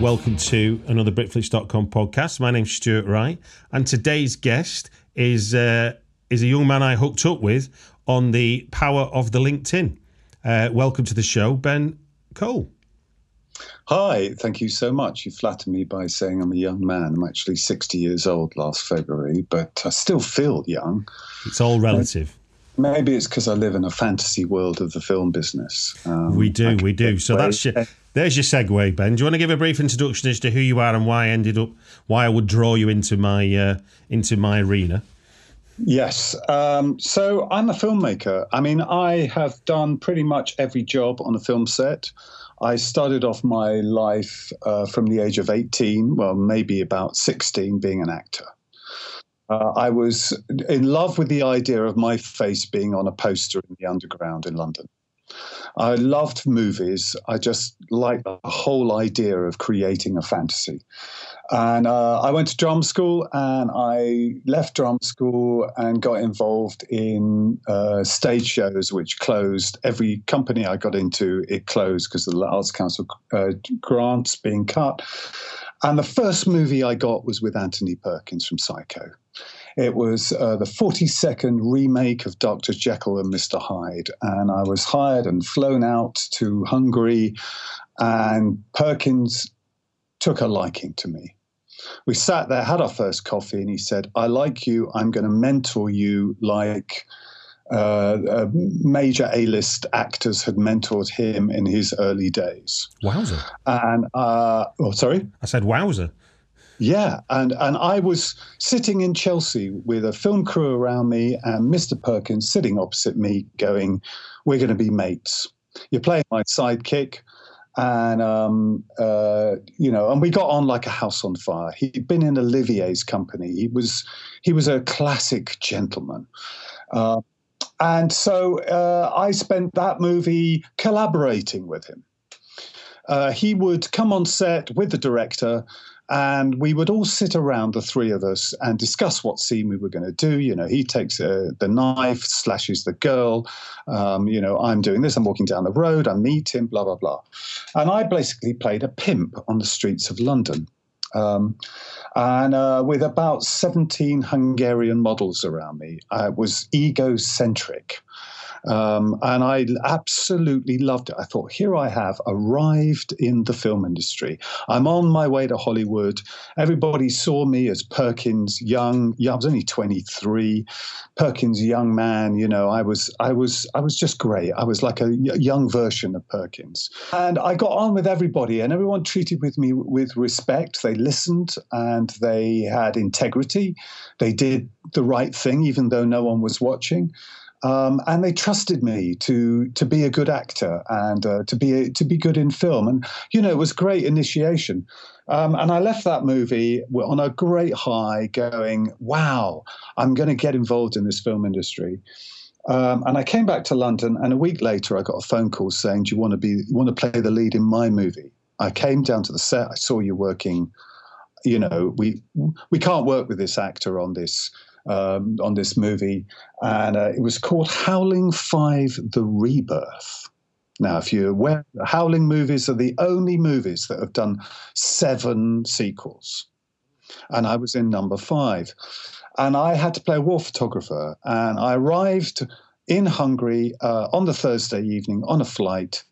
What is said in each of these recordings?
Welcome to another Britflicks.com podcast. My name's Stuart Wright, and today's guest is uh, is a young man I hooked up with on the power of the LinkedIn. Uh, welcome to the show, Ben Cole. Hi, thank you so much. You flatter me by saying I'm a young man. I'm actually 60 years old last February, but I still feel young. It's all relative. Maybe it's because I live in a fantasy world of the film business. Um, we do, we do. So that's your, there's your segue, Ben. Do you want to give a brief introduction as to who you are and why I ended up, why I would draw you into my uh, into my arena? Yes. Um, so I'm a filmmaker. I mean, I have done pretty much every job on a film set. I started off my life uh, from the age of 18, well, maybe about 16, being an actor. Uh, I was in love with the idea of my face being on a poster in the underground in London. I loved movies. I just liked the whole idea of creating a fantasy. And uh, I went to drama school and I left drama school and got involved in uh, stage shows, which closed. Every company I got into, it closed because of the Arts Council uh, grants being cut. And the first movie I got was with Anthony Perkins from Psycho. It was uh, the 42nd remake of Dr. Jekyll and Mr. Hyde. And I was hired and flown out to Hungary, and Perkins took a liking to me. We sat there, had our first coffee, and he said, I like you. I'm going to mentor you like. Uh, uh, major A-list actors had mentored him in his early days. Wowzer! And uh, oh, sorry, I said wowzer. Yeah, and and I was sitting in Chelsea with a film crew around me and Mr. Perkins sitting opposite me, going, "We're going to be mates. You're playing my sidekick." And um, uh, you know, and we got on like a house on fire. He'd been in Olivier's company. He was he was a classic gentleman. Uh, and so uh, I spent that movie collaborating with him. Uh, he would come on set with the director and we would all sit around the three of us and discuss what scene we were going to do. You know he takes uh, the knife slashes the girl. Um, you know i'm doing this i'm walking down the road i meet him blah blah blah. And i basically played a pimp on the streets of london. Um, and uh, with about 17 hungarian models around me i was egocentric um, and I absolutely loved it. I thought, here I have arrived in the film industry. I'm on my way to Hollywood. Everybody saw me as Perkins, young. Yeah, I was only 23. Perkins, young man. You know, I was, I was, I was just great. I was like a young version of Perkins, and I got on with everybody, and everyone treated with me with respect. They listened and they had integrity. They did the right thing, even though no one was watching. Um, and they trusted me to to be a good actor and uh, to be a, to be good in film. And you know, it was great initiation. Um, and I left that movie on a great high, going, "Wow, I'm going to get involved in this film industry." Um, and I came back to London, and a week later, I got a phone call saying, "Do you want to be want to play the lead in my movie?" I came down to the set. I saw you working. You know, we we can't work with this actor on this um, on this movie, and uh, it was called Howling Five: The Rebirth. Now, if you're aware, Howling movies are the only movies that have done seven sequels. And I was in number five. And I had to play a war photographer. And I arrived in Hungary uh, on the Thursday evening on a flight.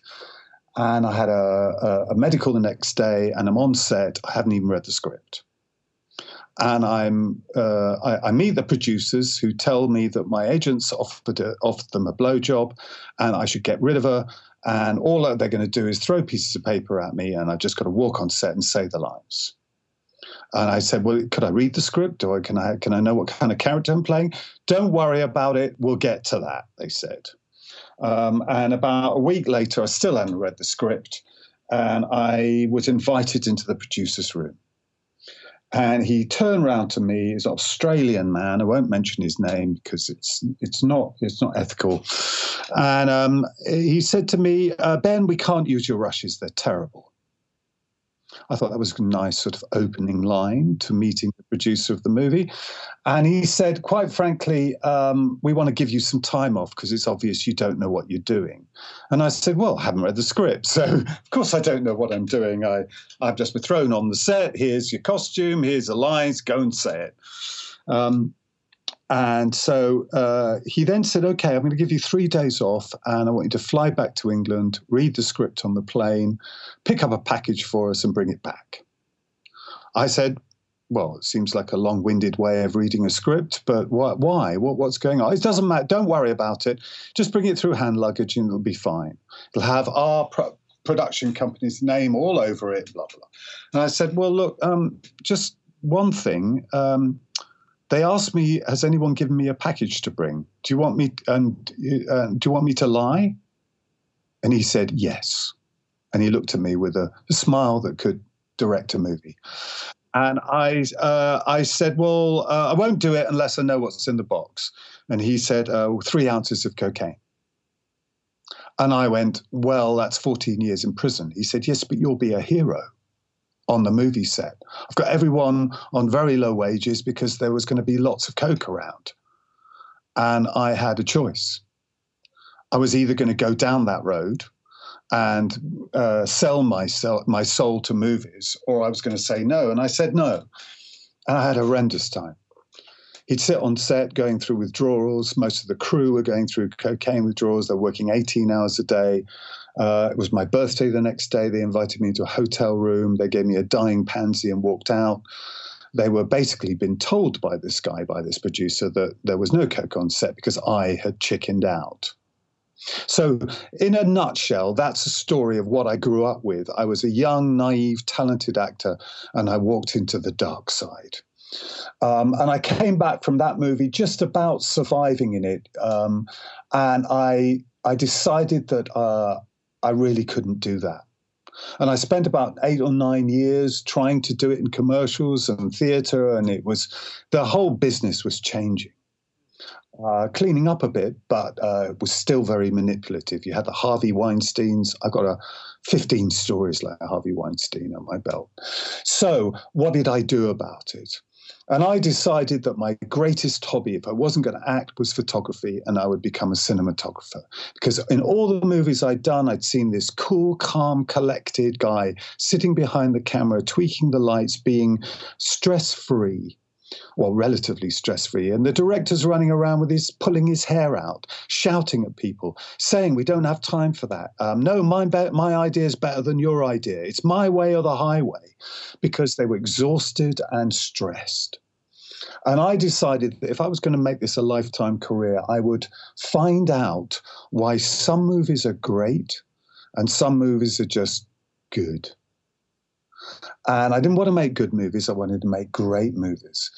And I had a, a, a medical the next day, and I'm on set. I haven't even read the script and I'm uh, I, I, meet the producers who tell me that my agents offered offered them a blowjob, and I should get rid of her. And all they're going to do is throw pieces of paper at me, and I've just got to walk on set and say the lines. And I said, "Well, could I read the script, or can I can I know what kind of character I'm playing?" Don't worry about it. We'll get to that. They said. Um, and about a week later, I still hadn't read the script, and I was invited into the producers' room. And he turned around to me. He's an Australian man. I won't mention his name because it's it's not it's not ethical. And um, he said to me, uh, "Ben, we can't use your rushes. They're terrible." I thought that was a nice sort of opening line to meeting the producer of the movie. And he said, quite frankly, um, we want to give you some time off because it's obvious you don't know what you're doing. And I said, well, I haven't read the script. So, of course, I don't know what I'm doing. I, I've just been thrown on the set. Here's your costume. Here's the lines. Go and say it. Um, and so uh, he then said, okay, I'm going to give you three days off and I want you to fly back to England, read the script on the plane, pick up a package for us and bring it back. I said, well, it seems like a long winded way of reading a script, but why? why? What, what's going on? It doesn't matter. Don't worry about it. Just bring it through hand luggage and it'll be fine. It'll have our pro- production company's name all over it, blah, blah. And I said, well, look, um, just one thing. Um, they asked me, "Has anyone given me a package to bring? Do you want me and uh, do you want me to lie?" And he said, "Yes." And he looked at me with a, a smile that could direct a movie. And I, uh, I said, "Well, uh, I won't do it unless I know what's in the box." And he said, uh, three ounces of cocaine." And I went, "Well, that's 14 years in prison." He said, "Yes, but you'll be a hero." On the movie set. I've got everyone on very low wages because there was going to be lots of coke around. And I had a choice. I was either going to go down that road and uh, sell myself, my soul to movies, or I was going to say no. And I said no. And I had a horrendous time. He'd sit on set going through withdrawals. Most of the crew were going through cocaine withdrawals. They're working 18 hours a day. Uh, it was my birthday the next day. They invited me into a hotel room. They gave me a dying pansy and walked out. They were basically been told by this guy, by this producer, that there was no coke on set because I had chickened out. So, in a nutshell, that's a story of what I grew up with. I was a young, naive, talented actor, and I walked into the dark side. Um, and I came back from that movie just about surviving in it. Um, and I I decided that uh, I really couldn't do that. And I spent about eight or nine years trying to do it in commercials and theater, and it was the whole business was changing. Uh, cleaning up a bit, but uh, it was still very manipulative. You had the Harvey Weinsteins. I've got a 15 stories like Harvey Weinstein on my belt. So, what did I do about it? And I decided that my greatest hobby, if I wasn't going to act, was photography, and I would become a cinematographer. Because in all the movies I'd done, I'd seen this cool, calm, collected guy sitting behind the camera, tweaking the lights, being stress free. Well, relatively stress free. And the director's running around with his, pulling his hair out, shouting at people, saying, We don't have time for that. Um, no, my, be- my idea is better than your idea. It's my way or the highway because they were exhausted and stressed. And I decided that if I was going to make this a lifetime career, I would find out why some movies are great and some movies are just good. And I didn't want to make good movies. I wanted to make great movies.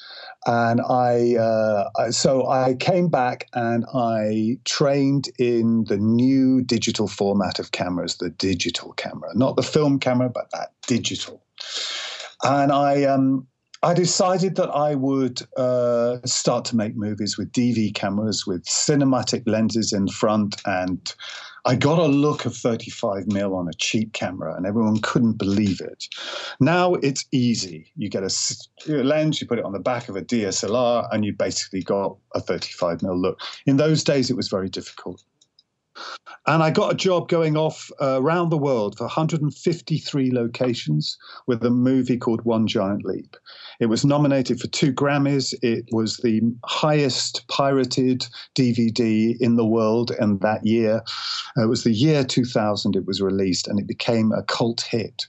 And I, uh, so I came back and I trained in the new digital format of cameras, the digital camera, not the film camera, but that digital. And I, um, I decided that I would uh, start to make movies with DV cameras with cinematic lenses in front. And I got a look of 35 mil on a cheap camera, and everyone couldn't believe it. Now it's easy. You get a lens, you put it on the back of a DSLR, and you basically got a 35 mil look. In those days, it was very difficult. And I got a job going off uh, around the world for 153 locations with a movie called One Giant Leap. It was nominated for two Grammys. It was the highest pirated DVD in the world, and that year, uh, it was the year 2000 it was released, and it became a cult hit.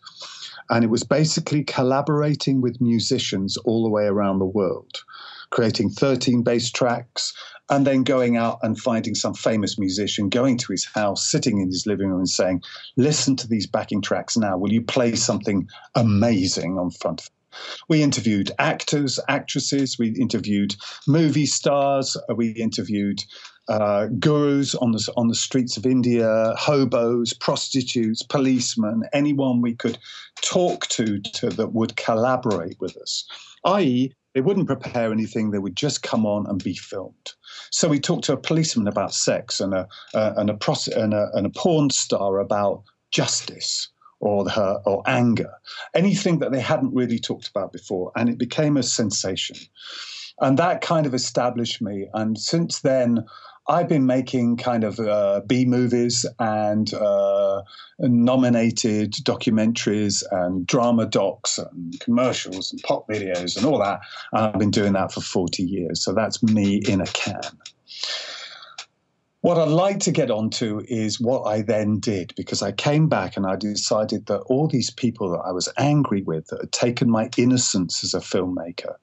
And it was basically collaborating with musicians all the way around the world creating 13 bass tracks, and then going out and finding some famous musician, going to his house, sitting in his living room and saying, Listen to these backing tracks now. Will you play something amazing on front of we interviewed actors, actresses, we interviewed movie stars, we interviewed uh, gurus on the on the streets of India, hobos, prostitutes, policemen, anyone we could talk to, to that would collaborate with us. I.e., they wouldn't prepare anything. They would just come on and be filmed. So we talked to a policeman about sex and a, uh, and, a pros- and, a, and a porn star about justice or her or anger, anything that they hadn't really talked about before, and it became a sensation. And that kind of established me. And since then, I've been making kind of uh, B movies and uh, nominated documentaries and drama docs and commercials and pop videos and all that. I've been doing that for 40 years. So that's me in a can. What I'd like to get onto is what I then did because I came back and I decided that all these people that I was angry with that had taken my innocence as a filmmaker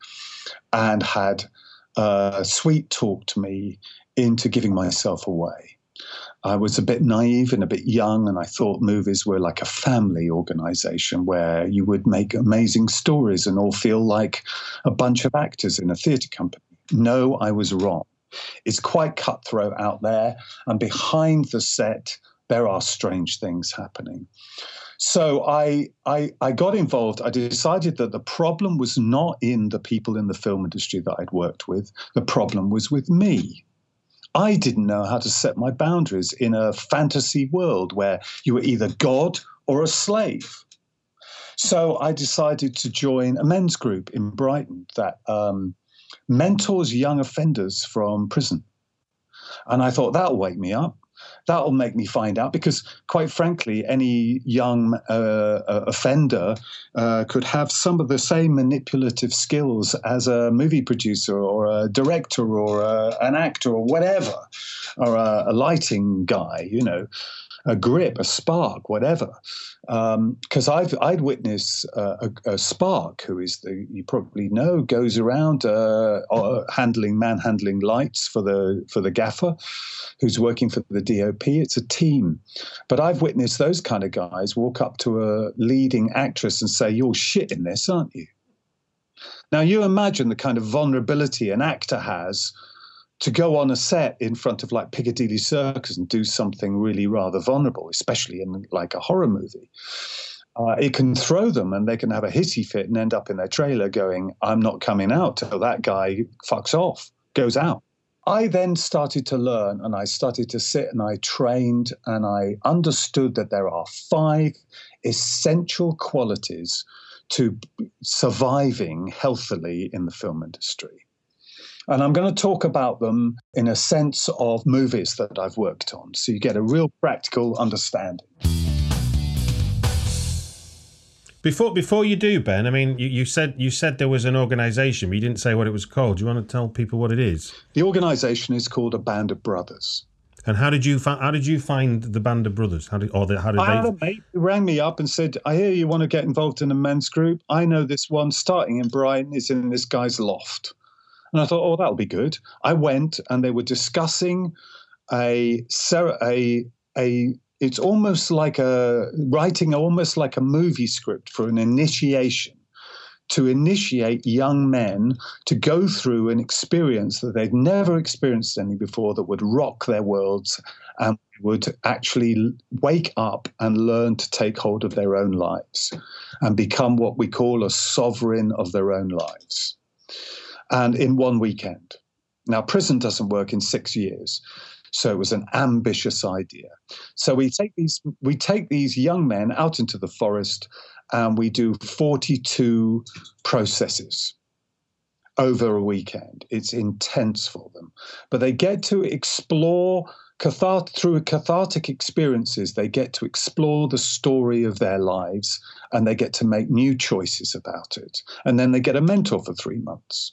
and had uh, sweet talked me into giving myself away. I was a bit naive and a bit young, and I thought movies were like a family organization where you would make amazing stories and all feel like a bunch of actors in a theatre company. No, I was wrong. It's quite cutthroat out there, and behind the set, there are strange things happening. So I, I, I got involved. I decided that the problem was not in the people in the film industry that I'd worked with. The problem was with me. I didn't know how to set my boundaries in a fantasy world where you were either God or a slave. So I decided to join a men's group in Brighton that um, mentors young offenders from prison. And I thought that'll wake me up that'll make me find out because, quite frankly, any young uh, uh, offender uh, could have some of the same manipulative skills as a movie producer or a director or a, an actor or whatever, or a, a lighting guy, you know a grip, a spark, whatever. Because um, I've I'd witnessed uh, a, a, spark, who is the you probably know, goes around uh, uh, handling manhandling lights for the for the gaffer, who's working for the DOP. It's a team, but I've witnessed those kind of guys walk up to a leading actress and say, "You're shit in this, aren't you?" Now you imagine the kind of vulnerability an actor has to go on a set in front of like Piccadilly Circus and do something really rather vulnerable, especially in like a horror movie. Uh, it can throw them and they can have a hissy fit and end up in their trailer going, I'm not coming out till that guy fucks off, goes out. I then started to learn and I started to sit and I trained and I understood that there are five essential qualities to surviving healthily in the film industry. And I'm going to talk about them in a sense of movies that I've worked on. So you get a real practical understanding. Before before you do, Ben, I mean, you, you said you said there was an organisation, but you didn't say what it was called. Do you want to tell people what it is? The organisation is called a Band of Brothers. And how did you find? How did you find the Band of Brothers? How did or the, how did I they? Had a mate who rang me up and said, "I hear you want to get involved in a men's group. I know this one starting in Brighton. It's in this guy's loft." And I thought, oh, that'll be good. I went and they were discussing a a a it's almost like a writing almost like a movie script for an initiation to initiate young men to go through an experience that they'd never experienced any before that would rock their worlds and would actually wake up and learn to take hold of their own lives and become what we call a sovereign of their own lives and in one weekend. Now, prison doesn't work in six years. So it was an ambitious idea. So we take these we take these young men out into the forest and we do 42 processes over a weekend. It's intense for them. But they get to explore Cathart- through cathartic experiences, they get to explore the story of their lives and they get to make new choices about it. And then they get a mentor for three months.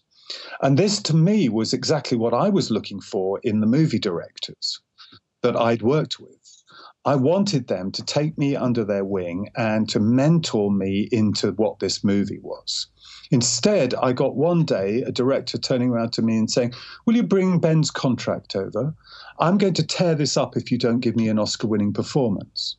And this, to me, was exactly what I was looking for in the movie directors that I'd worked with. I wanted them to take me under their wing and to mentor me into what this movie was. Instead, I got one day a director turning around to me and saying, Will you bring Ben's contract over? I'm going to tear this up if you don't give me an Oscar winning performance.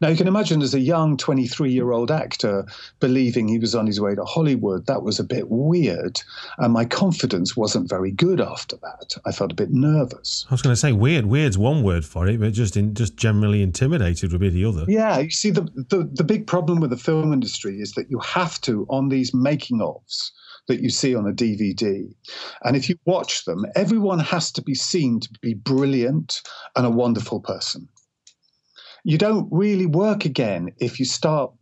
Now, you can imagine as a young 23 year old actor believing he was on his way to Hollywood, that was a bit weird. And my confidence wasn't very good after that. I felt a bit nervous. I was going to say weird. Weird's one word for it, but just in, just generally intimidated would be the other. Yeah, you see, the, the, the big problem with the film industry is that you have to, on these making ofs, that you see on a DVD. And if you watch them, everyone has to be seen to be brilliant and a wonderful person you don't really work again if you start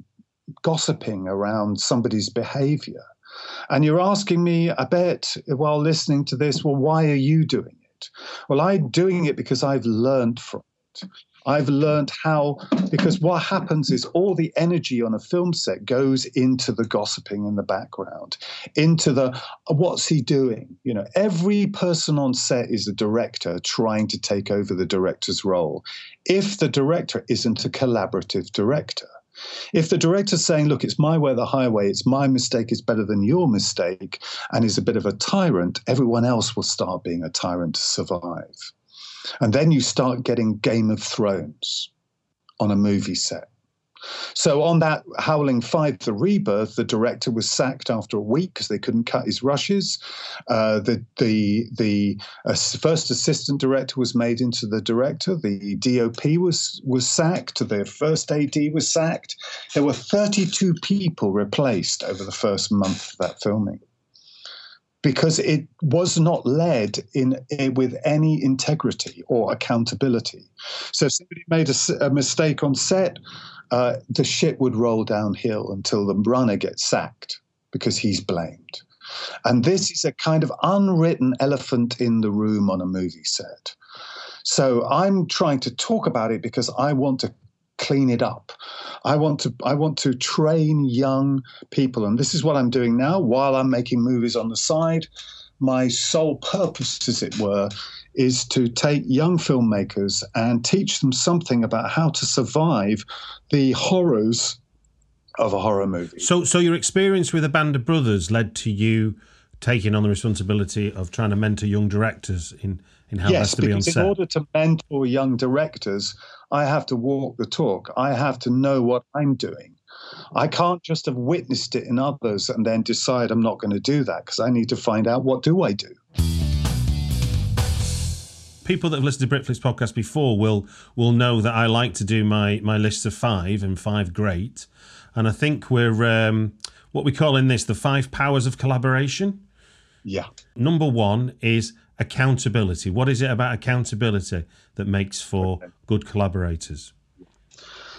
gossiping around somebody's behavior. And you're asking me, I bet, while listening to this, well, why are you doing it? Well, I'm doing it because I've learned from it. I've learned how, because what happens is all the energy on a film set goes into the gossiping in the background, into the what's he doing? You know, every person on set is a director trying to take over the director's role. If the director isn't a collaborative director, if the director's saying, look, it's my way the highway, it's my mistake is better than your mistake, and is a bit of a tyrant, everyone else will start being a tyrant to survive. And then you start getting Game of Thrones on a movie set. So on that Howling Five, the rebirth, the director was sacked after a week because they couldn't cut his rushes. Uh, the the the uh, first assistant director was made into the director. The DOP was was sacked. The first AD was sacked. There were 32 people replaced over the first month of that filming because it was not led in, in, with any integrity or accountability. So if somebody made a, a mistake on set, uh, the shit would roll downhill until the runner gets sacked because he's blamed. And this is a kind of unwritten elephant in the room on a movie set. So I'm trying to talk about it because I want to clean it up. I want to I want to train young people, and this is what I'm doing now while I'm making movies on the side. My sole purpose, as it were, is to take young filmmakers and teach them something about how to survive the horrors of a horror movie. So, so your experience with a band of brothers led to you taking on the responsibility of trying to mentor young directors in in how yes, best to be on set. in order to mentor young directors, I have to walk the talk. I have to know what I'm doing. I can't just have witnessed it in others and then decide I'm not going to do that because I need to find out what do I do. People that have listened to Britflicks podcast before will will know that I like to do my my list of five and five great, and I think we're um, what we call in this the five powers of collaboration. Yeah. Number one is accountability. What is it about accountability that makes for good collaborators?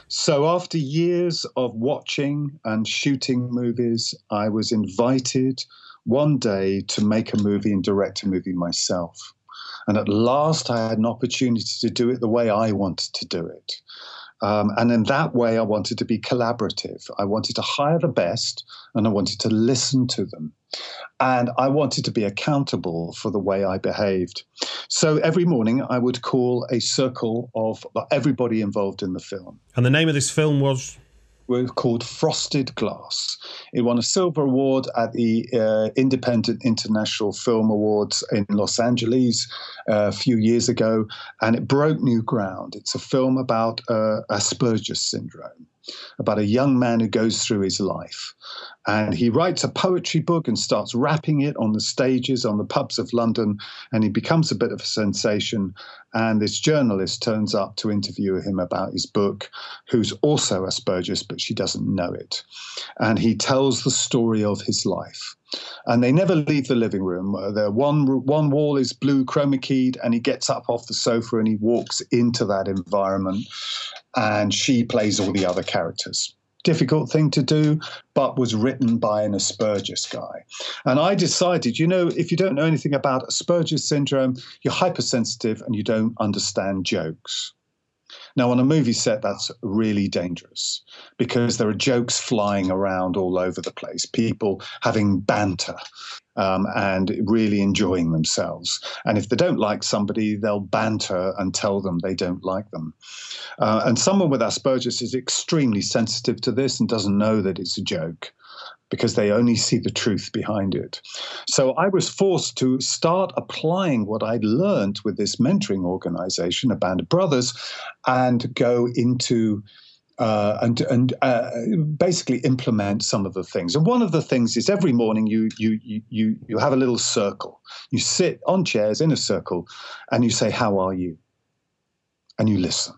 So, after years of watching and shooting movies, I was invited one day to make a movie and direct a movie myself. And at last, I had an opportunity to do it the way I wanted to do it. Um, and in that way, I wanted to be collaborative. I wanted to hire the best and I wanted to listen to them. And I wanted to be accountable for the way I behaved. So every morning, I would call a circle of everybody involved in the film. And the name of this film was? Were called Frosted Glass. It won a silver award at the uh, Independent International Film Awards in Los Angeles uh, a few years ago, and it broke new ground. It's a film about uh, Asperger's syndrome about a young man who goes through his life. And he writes a poetry book and starts rapping it on the stages, on the pubs of London, and he becomes a bit of a sensation. And this journalist turns up to interview him about his book, who's also Asperger's, but she doesn't know it. And he tells the story of his life and they never leave the living room. Uh, the one one wall is blue chroma keyed, and he gets up off the sofa and he walks into that environment, and she plays all the other characters. difficult thing to do, but was written by an Asperger's guy. And I decided, you know, if you don't know anything about Asperger's syndrome, you're hypersensitive and you don't understand jokes. Now, on a movie set, that's really dangerous because there are jokes flying around all over the place, people having banter um, and really enjoying themselves. And if they don't like somebody, they'll banter and tell them they don't like them. Uh, and someone with Asperger's is extremely sensitive to this and doesn't know that it's a joke because they only see the truth behind it. So I was forced to start applying what I'd learned with this mentoring organization, a band of brothers, and go into uh, and and uh, basically implement some of the things. And one of the things is every morning you you you you have a little circle. You sit on chairs in a circle, and you say, "How are you?" And you listen.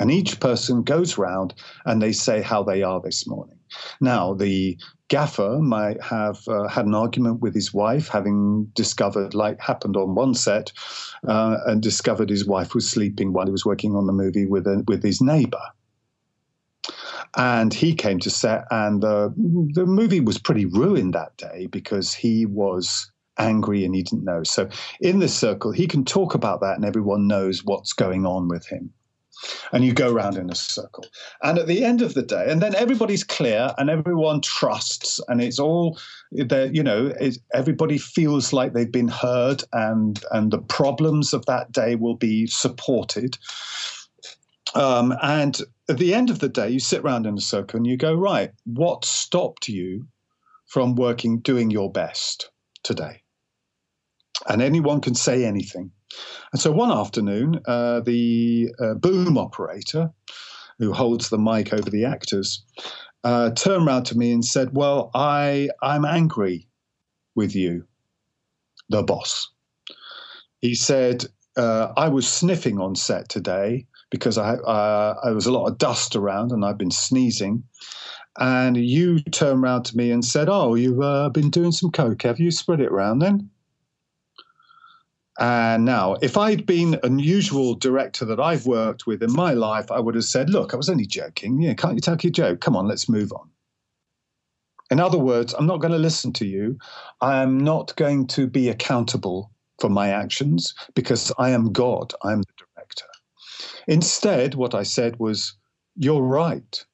And each person goes round and they say how they are this morning. Now, the gaffer might have uh, had an argument with his wife, having discovered, like happened on one set, uh, and discovered his wife was sleeping while he was working on the movie with a, with his neighbor. And he came to set, and the the movie was pretty ruined that day because he was angry and he didn't know. So in this circle, he can talk about that, and everyone knows what's going on with him and you go around in a circle. And at the end of the day, and then everybody's clear and everyone trusts, and it's all you know, everybody feels like they've been heard, and and the problems of that day will be supported. Um, and at the end of the day, you sit around in a circle and you go, right, what stopped you from working, doing your best today? And anyone can say anything. And so one afternoon, uh, the uh, boom operator, who holds the mic over the actors, uh, turned around to me and said, "Well, I I'm angry with you, the boss." He said, uh, "I was sniffing on set today because I uh, I was a lot of dust around and I've been sneezing." And you turned around to me and said, "Oh, you've uh, been doing some coke. Have you spread it around then?" And now, if I'd been an usual director that I've worked with in my life, I would have said, Look, I was only joking. Yeah, can't you take your joke? Come on, let's move on. In other words, I'm not going to listen to you. I am not going to be accountable for my actions because I am God. I'm the director. Instead, what I said was, You're right.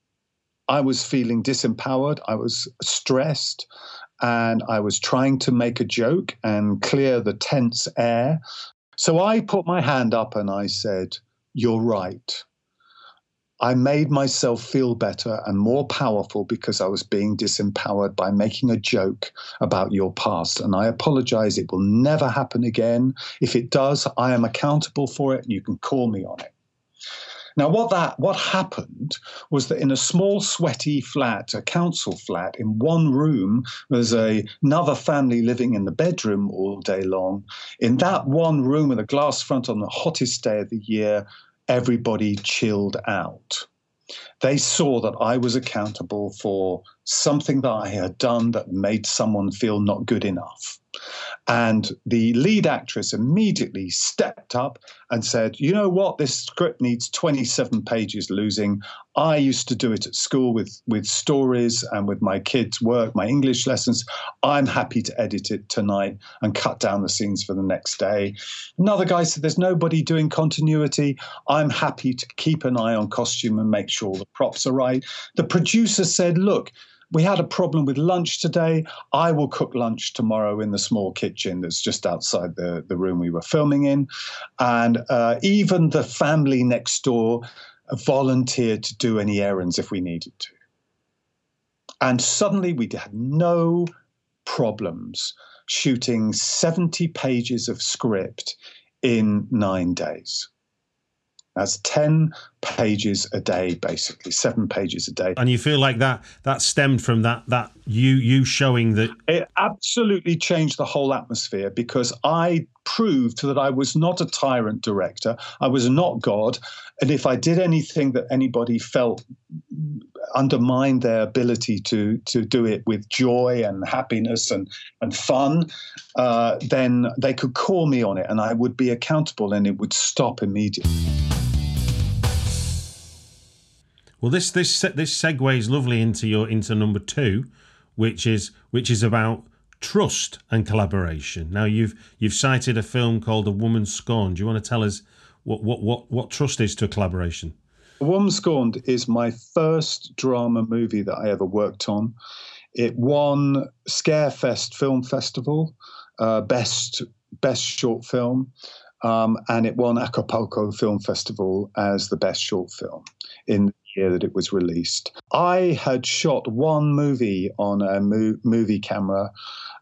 I was feeling disempowered. I was stressed and I was trying to make a joke and clear the tense air. So I put my hand up and I said, You're right. I made myself feel better and more powerful because I was being disempowered by making a joke about your past. And I apologize. It will never happen again. If it does, I am accountable for it and you can call me on it. Now, what that what happened was that in a small, sweaty flat, a council flat, in one room, there's a, another family living in the bedroom all day long. In that one room with a glass front on the hottest day of the year, everybody chilled out. They saw that I was accountable for something that I had done that made someone feel not good enough. And the lead actress immediately stepped up and said, You know what? This script needs 27 pages losing. I used to do it at school with, with stories and with my kids' work, my English lessons. I'm happy to edit it tonight and cut down the scenes for the next day. Another guy said, There's nobody doing continuity. I'm happy to keep an eye on costume and make sure the props are right. The producer said, Look, we had a problem with lunch today. I will cook lunch tomorrow in the small kitchen that's just outside the, the room we were filming in. And uh, even the family next door volunteered to do any errands if we needed to. And suddenly we had no problems shooting 70 pages of script in nine days. That's 10 pages a day, basically, seven pages a day. And you feel like that that stemmed from that that you you showing that it absolutely changed the whole atmosphere because I proved that I was not a tyrant director. I was not God. And if I did anything that anybody felt undermined their ability to to do it with joy and happiness and and fun, uh, then they could call me on it, and I would be accountable, and it would stop immediately. Well, this this this segues lovely into your into number two, which is which is about trust and collaboration. Now you've you've cited a film called A Woman Scorned. Do you want to tell us what what what, what trust is to a collaboration? A Woman Scorned is my first drama movie that I ever worked on. It won Scarefest Film Festival, uh, best best short film, um, and it won Acapulco Film Festival as the best short film in year that it was released. I had shot one movie on a mo- movie camera.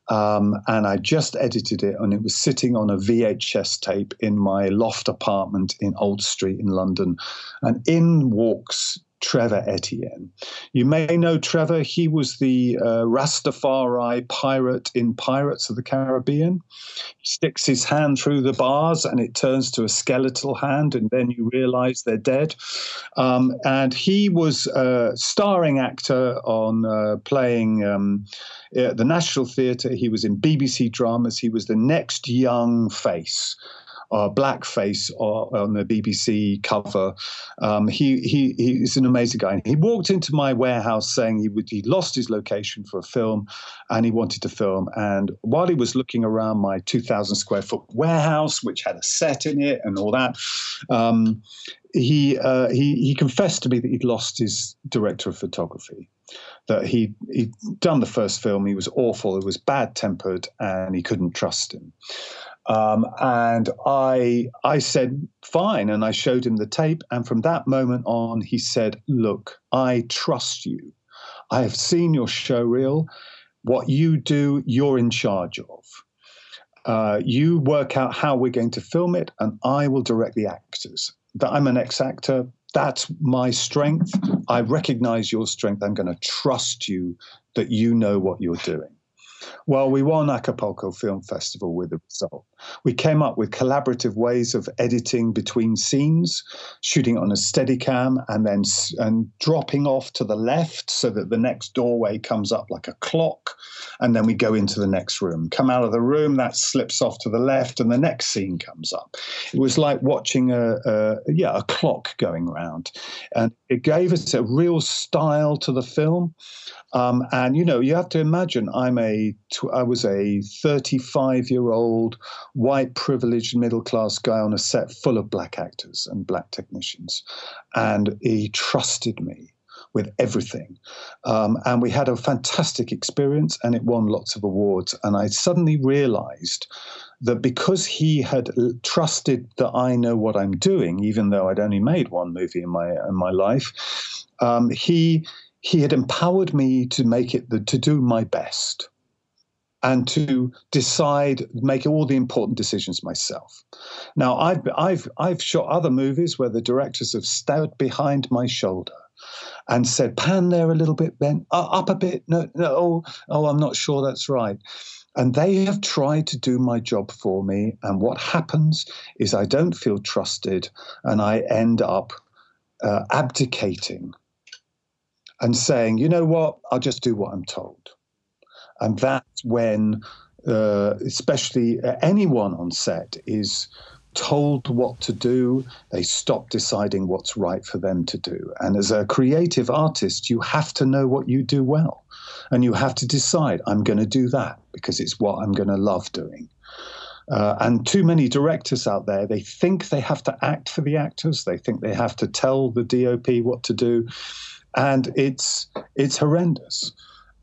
Um, and I just edited it, and it was sitting on a VHS tape in my loft apartment in Old Street in London. And in walks Treva Etienne. You may know Trevor. He was the uh, Rastafari pirate in Pirates of the Caribbean. He sticks his hand through the bars and it turns to a skeletal hand, and then you realize they're dead. Um, and he was a starring actor on uh, playing. Um, at the National Theatre, he was in BBC dramas. He was the next young face uh, blackface on the BBC cover. Um, he, he he's an amazing guy. He walked into my warehouse saying he would he lost his location for a film, and he wanted to film. And while he was looking around my 2,000 square foot warehouse, which had a set in it and all that. Um, he, uh, he he confessed to me that he'd lost his director of photography that he he'd done the first film. He was awful. He was bad tempered, and he couldn't trust him. Um, and I, I said, fine. And I showed him the tape. And from that moment on, he said, look, I trust you. I have seen your show reel. What you do, you're in charge of. Uh, you work out how we're going to film it, and I will direct the actors. That I'm an ex actor. That's my strength. I recognize your strength. I'm going to trust you that you know what you're doing. Well, we won Acapulco Film Festival with the result. We came up with collaborative ways of editing between scenes, shooting on a Steadicam and then and dropping off to the left so that the next doorway comes up like a clock, and then we go into the next room. Come out of the room, that slips off to the left, and the next scene comes up. It was like watching a, a yeah a clock going round, and it gave us a real style to the film. Um, and you know, you have to imagine I'm a I was a 35 year old white privileged middle class guy on a set full of black actors and black technicians, and he trusted me with everything. Um, and we had a fantastic experience, and it won lots of awards. And I suddenly realized that because he had trusted that I know what I'm doing, even though I'd only made one movie in my in my life, um, he he had empowered me to make it the, to do my best and to decide make all the important decisions myself. Now i've i've i've shot other movies where the directors have stood behind my shoulder and said pan there a little bit ben? Uh, up a bit? No no oh, oh i'm not sure that's right. And they have tried to do my job for me. And what happens is i don't feel trusted and i end up uh, abdicating and saying, you know what, I'll just do what I'm told. And that's when, uh, especially anyone on set is told what to do, they stop deciding what's right for them to do. And as a creative artist, you have to know what you do well. And you have to decide, I'm going to do that because it's what I'm going to love doing. Uh, and too many directors out there, they think they have to act for the actors. They think they have to tell the DOP what to do and it's it's horrendous.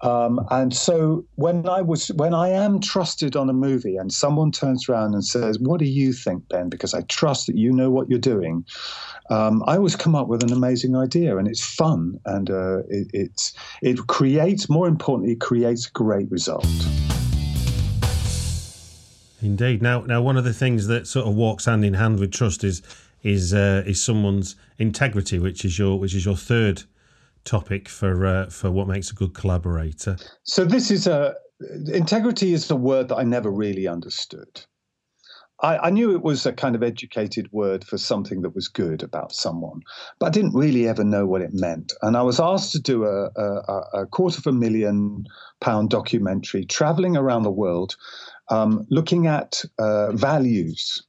Um, and so when I was when I am trusted on a movie and someone turns around and says, "What do you think, Ben?" Because I trust that you know what you're doing, um, I always come up with an amazing idea, and it's fun and uh, it, it's it creates more importantly, it creates a great result. Indeed. Now, now one of the things that sort of walks hand in hand with trust is is uh, is someone's integrity, which is your which is your third topic for uh, for what makes a good collaborator? So this is a integrity is a word that I never really understood. I, I, knew it was a kind of educated word for something that was good about someone, but I didn't really ever know what it meant. And I was asked to do a, a, a quarter of a million pound documentary traveling around the world, um, looking at uh, values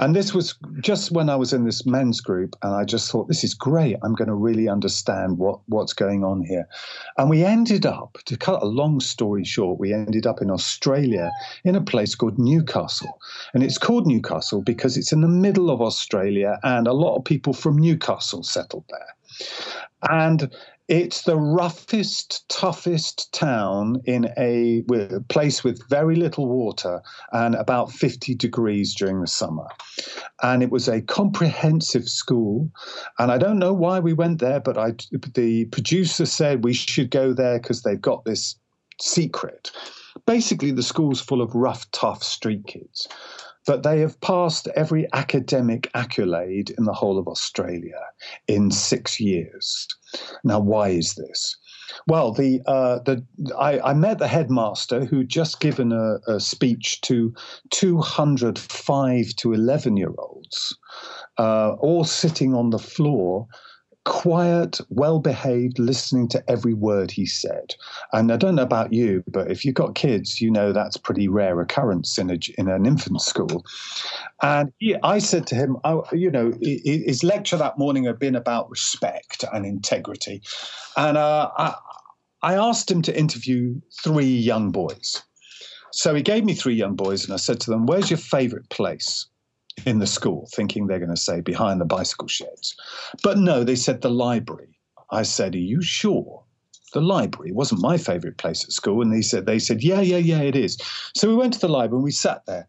And this was just when I was in this men's group, and I just thought, this is great. I'm going to really understand what, what's going on here. And we ended up, to cut a long story short, we ended up in Australia in a place called Newcastle. And it's called Newcastle because it's in the middle of Australia, and a lot of people from Newcastle settled there. And it's the roughest, toughest town in a, place with very little water and about 50 degrees during the summer. And it was a comprehensive school. And I don't know why we went there, but I, the producer said we should go there because they've got this secret. Basically, the school's full of rough, tough street kids but they have passed every academic accolade in the whole of Australia in six years. Now, why is this? Well, the uh, the I, I, met the headmaster who just given a, a speech to 205 to 11 year olds, uh, all sitting on the floor quiet, well behaved, listening to every word he said. And I don't know about you, but if you've got kids, you know that's pretty rare occurrence in, a, in an infant school. And he, I said to him, oh, you know, his lecture that morning had been about respect and integrity. And uh, I, I asked him to interview three young boys. So he gave me three young boys, and I said to them, Where's your favorite place? In the school, thinking they're going to say behind the bicycle sheds. But no, they said the library. I said, Are you sure? The library wasn't my favorite place at school. And they said, they said, Yeah, yeah, yeah, it is. So we went to the library and we sat there.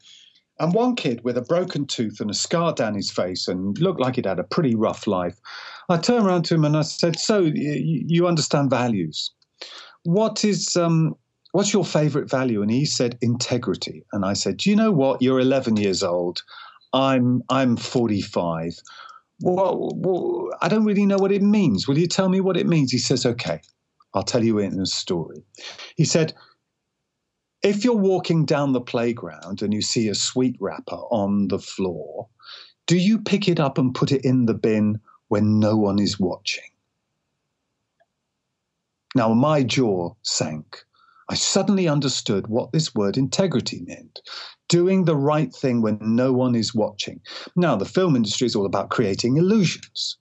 And one kid with a broken tooth and a scar down his face and looked like he'd had a pretty rough life. I turned around to him and I said, So you, understand values. What is um, what's your favorite value? And he said, integrity. And I said, Do you know what? You're 11 years old. I'm I'm 45. Well, well, I don't really know what it means. Will you tell me what it means? He says, okay, I'll tell you in a story. He said, if you're walking down the playground and you see a sweet wrapper on the floor, do you pick it up and put it in the bin when no one is watching? Now, my jaw sank. I suddenly understood what this word integrity meant doing the right thing when no one is watching. Now, the film industry is all about creating illusions.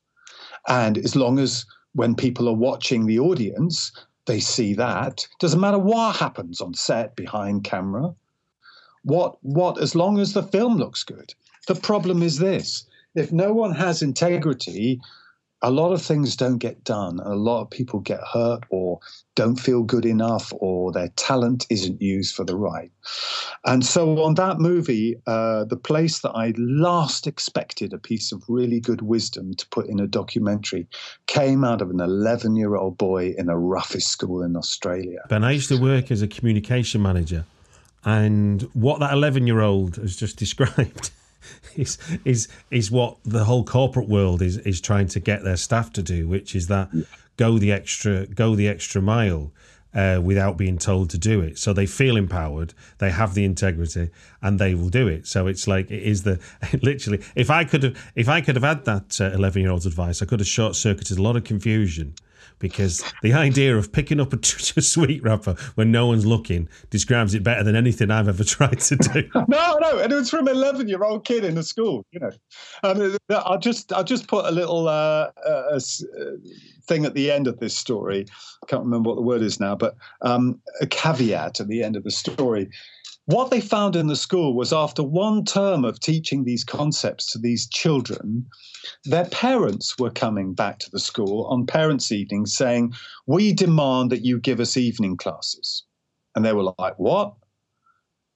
And as long as when people are watching the audience, they see that, doesn't matter what happens on set, behind camera. What, what, as long as the film looks good. The problem is this if no one has integrity, a lot of things don't get done. A lot of people get hurt or don't feel good enough or their talent isn't used for the right. And so, on that movie, uh, the place that I last expected a piece of really good wisdom to put in a documentary came out of an 11 year old boy in the roughest school in Australia. Ben, I used to work as a communication manager. And what that 11 year old has just described is is is what the whole corporate world is is trying to get their staff to do, which is that go the extra go the extra mile. Uh, without being told to do it, so they feel empowered, they have the integrity, and they will do it. So it's like it is the literally. If I could have, if I could have had that eleven uh, year old's advice, I could have short circuited a lot of confusion because the idea of picking up a, a sweet wrapper when no one's looking describes it better than anything I've ever tried to do. no, no, and it was from an eleven-year-old kid in the school. You know, and uh, I'll just I'll just put a little uh, uh, uh, thing at the end of this story. I can't remember what the word is now, but um, a caveat at the end of the story. What they found in the school was after one term of teaching these concepts to these children, their parents were coming back to the school on parents' evenings saying, We demand that you give us evening classes. And they were like, What?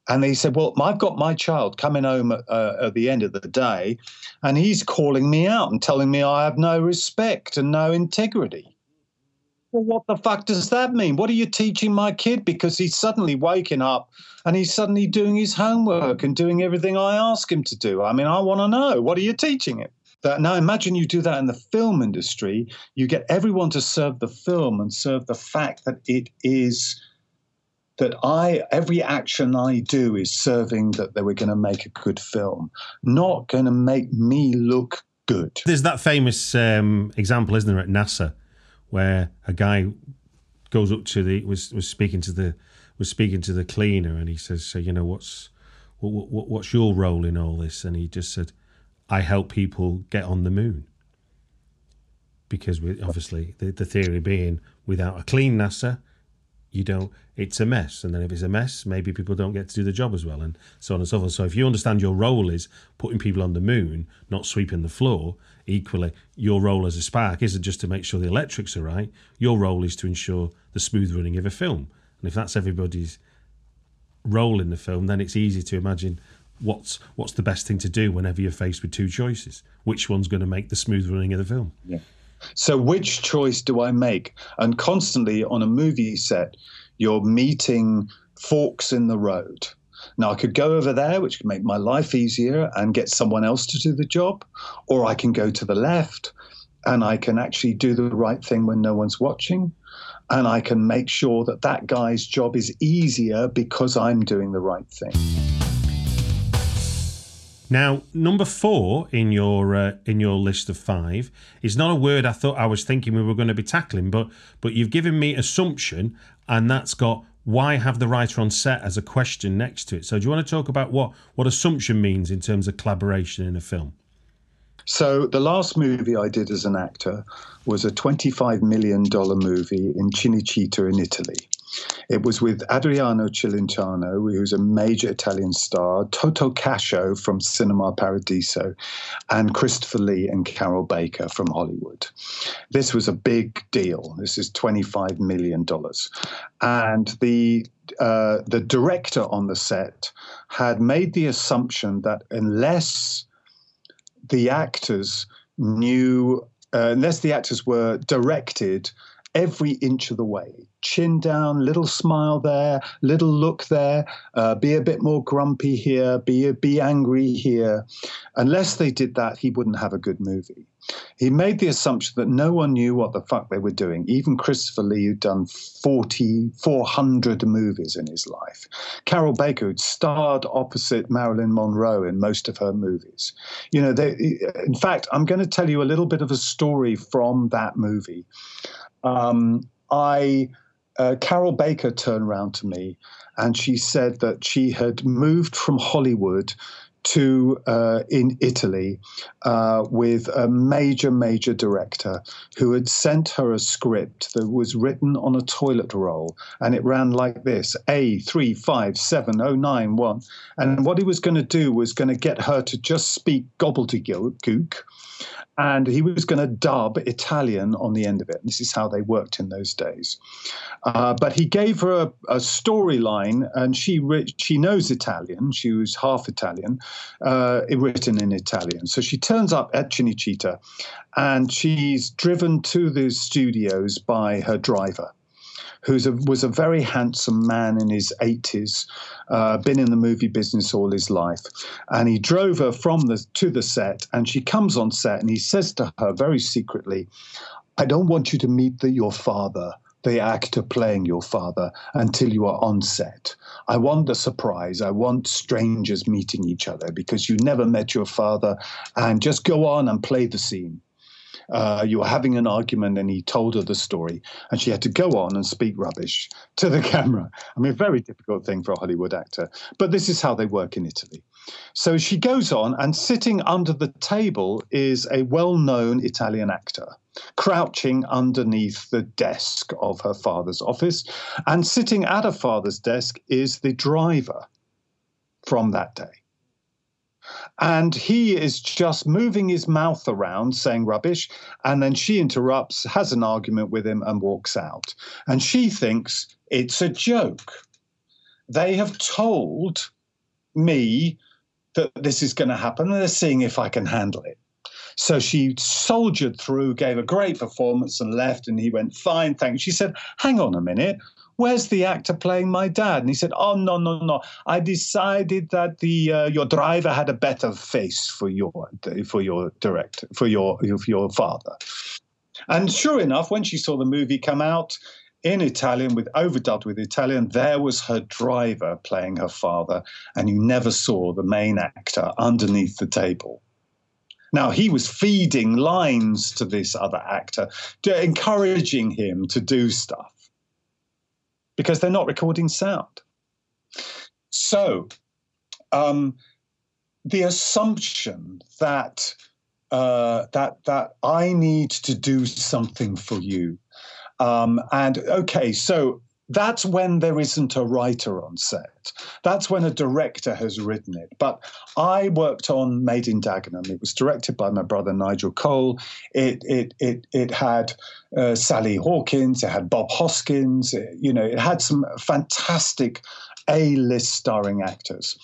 And they said, Well, I've got my child coming home at, uh, at, the end of the day, and he's calling me out and telling me I have no respect and no integrity well, what the fuck does that mean? What are you teaching my kid? Because he's suddenly waking up and he's suddenly doing his homework and doing everything I ask him to do. I mean, I want to know what are you teaching him? That now imagine you do that in the film industry. You get everyone to serve the film and serve the fact that it is that I every action I do is serving that they were going to make a good film, not going to make me look good. There's that famous um, example, isn't there, at NASA? Where a guy goes up to the was was speaking to the was speaking to the cleaner and he says, "So you know what's what, what, what's your role in all this?" And he just said, I help people get on the moon. Because we, obviously, the, the theory being without a clean NASA, you don't, it's a mess. And then if it's a mess, maybe people don't get to do the job as well, and so on and so forth. So if you understand your role is putting people on the moon, not sweeping the floor, equally, your role as a spark isn't just to make sure the electrics are right. Your role is to ensure the smooth running of a film. And if that's everybody's role in the film, then it's easy to imagine what's what's the best thing to do whenever you're faced with two choices. Which one's going to make the smooth running of the film? Yeah. So which choice do I make? And constantly on a movie set, you're meeting forks in the road. Now, I could go over there, which could make my life easier and get someone else to do the job, or I can go to the left and I can actually do the right thing when no one's watching. And I can make sure that that guy's job is easier because I'm doing the right thing. Now, number four in your uh, in your list of five is not a word I thought I was thinking we were going to be tackling, but but you've given me assumption, and that's got why have the writer on set as a question next to it. So, do you want to talk about what what assumption means in terms of collaboration in a film? So, the last movie I did as an actor was a $25 million movie in Cinecittà in Italy. It was with Adriano Celentano, who's a major Italian star, Toto Cascio from Cinema Paradiso, and Christopher Lee and Carroll Baker from Hollywood. This was a big deal. This is $25 million. And the uh, the director on the set had made the assumption that unless the actors knew, uh, unless the actors were directed every inch of the way. Chin down, little smile there, little look there, uh, be a bit more grumpy here, be be angry here. Unless they did that, he wouldn't have a good movie. He made the assumption that no one knew what the fuck they were doing. Even Christopher Lee, who'd done 40, 400 movies in his life. Carroll Baker, who'd starred opposite Marilyn Monroe in most of her movies. You know, they, in fact, I'm going to tell you a little bit of a story from that movie um, I uh, Carroll Baker turned around to me and she said that she had moved from Hollywood to uh, in Italy uh, with a major, major director who had sent her a script that was written on a toilet roll, and it ran like this: A three five seven oh nine one. And what he was going to do was going to get her to just speak gobbledygook, and he was going to dub Italian on the end of it. This is how they worked in those days. Uh, but he gave her a, a storyline, and she re- she knows Italian. She was half Italian, uh, written in Italian. So she turns up at Cinecittà, and she's driven to the studios by her driver who was a very handsome man in his 80s, uh, been in the movie business all his life. And he drove her from the to the set, and she comes on set, and he says to her very secretly, "I don't want you to meet the, your father." The actor playing your father until you are on set. I want the surprise. I want strangers meeting each other because you never met your father. And just go on and play the scene uh, you were having an argument and he told her the story and she had to go on and speak rubbish to the camera. I mean, very difficult thing for a Hollywood actor, but this is how they work in Italy. So she goes on, and sitting under the table is a well known Italian actor, crouching underneath the desk of her father's office. And sitting at her father's desk is the driver from that day. And he is just moving his mouth around, saying rubbish. And then she interrupts, has an argument with him, and walks out. And she thinks it's a joke. They have told me that this is going to happen, and they're seeing if I can handle it. So she soldiered through, gave a great performance, and left. And he went, Fine, thanks. She said, Hang on a minute where's the actor playing my dad? And he said, oh, no, no, no. I decided that the uh, your driver had a better face for your for your director, for your, for your father. And sure enough, when she saw the movie come out in Italian, with overdubbed with Italian, there was her driver playing her father, and you never saw the main actor underneath the table. Now, he was feeding lines to this other actor, encouraging him to do stuff because they're not recording sound. So, um, the assumption that uh, that that I need to do something for you. Um, and okay, so that's when there isn't a writer on set. That's when a director has written it. But I worked on Made in Dagenham. It was directed by my brother Nigel Cole. It it it it had uh, Sally Hawkins. It had Bob Hoskins. It, you know, it had some fantastic A-list starring actors.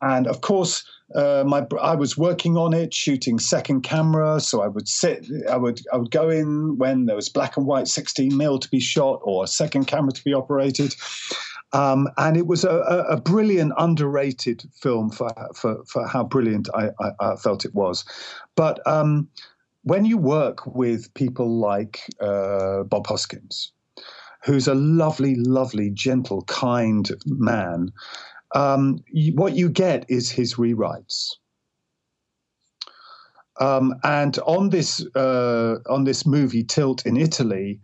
And of course, uh, my I was working on it, shooting second camera. So I would sit, I would I would go in when there was black and white 16 mil to be shot or a second camera to be operated. Um, and it was a, a, brilliant, underrated film for for, for how brilliant I, I, I felt it was. But um, when you work with people like uh, Bob Hoskins, who's a lovely, lovely, gentle, kind man um, what you get is his rewrites. Um, and on this uh, on this movie Tilt in Italy,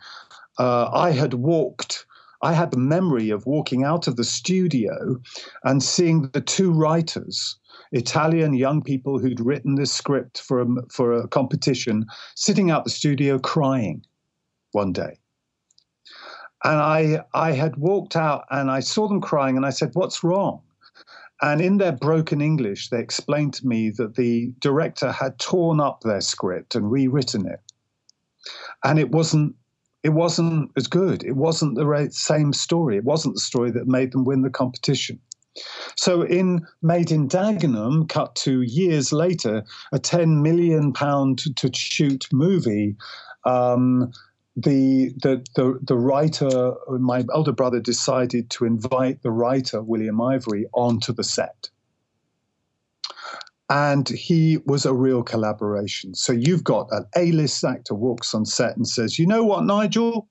uh, I had walked. I had the memory of walking out of the studio and seeing the two writers, Italian young people who'd written this script for a, for a competition, sitting out the studio crying one day. And I, I had walked out and I saw them crying and I said, What's wrong? And in their broken English, they explained to me that the director had torn up their script and rewritten it. And it wasn't it wasn't as good. It wasn't the same story. It wasn't the story that made them win the competition. So, in Made in Dagenham, cut to years later, a 10 million pound to shoot movie um, the, the the the writer, my elder brother, decided to invite the writer William Ivory onto the set, and he was a real collaboration. So you've got an A-list actor walks on set and says, "You know what, Nigel?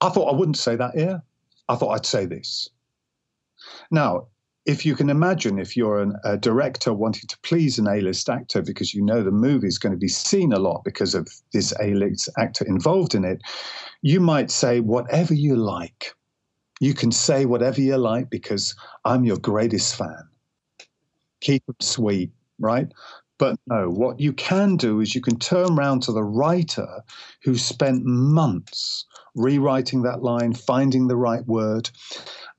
I thought I wouldn't say that here. I thought I'd say this." Now, if you can imagine if you're an, a director wanting to please an A-list actor because you know the movie is going to be seen a lot because of this A-list actor involved in it, you might say whatever you like. You can say whatever you like because I'm your greatest fan. Keep it sweet, right? But no, what you can do is you can turn around to the writer who spent months rewriting that line, finding the right word,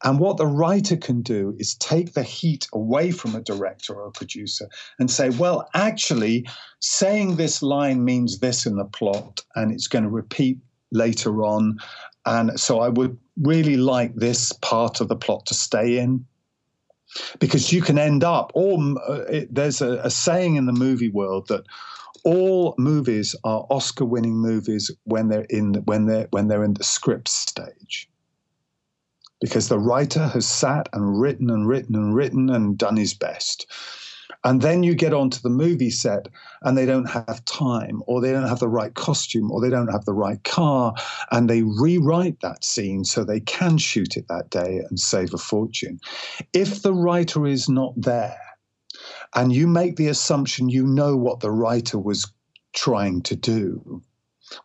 and what the writer can do is take the heat away from a director or a producer and say, well, actually, saying this line means this in the plot, and it's going to repeat later on. And so I would really like this part of the plot to stay in. Because you can end up, or uh, it, there's a, a saying in the movie world that all movies are Oscar-winning movies when they're in when they're when they're in the script stage because the writer has sat and written and written and written and done his best. And then you get onto the movie set and they don't have time, or they don't have the right costume, or they don't have the right car, and they rewrite that scene so they can shoot it that day and save a fortune. If the writer is not there, and you make the assumption you know what the writer was trying to do,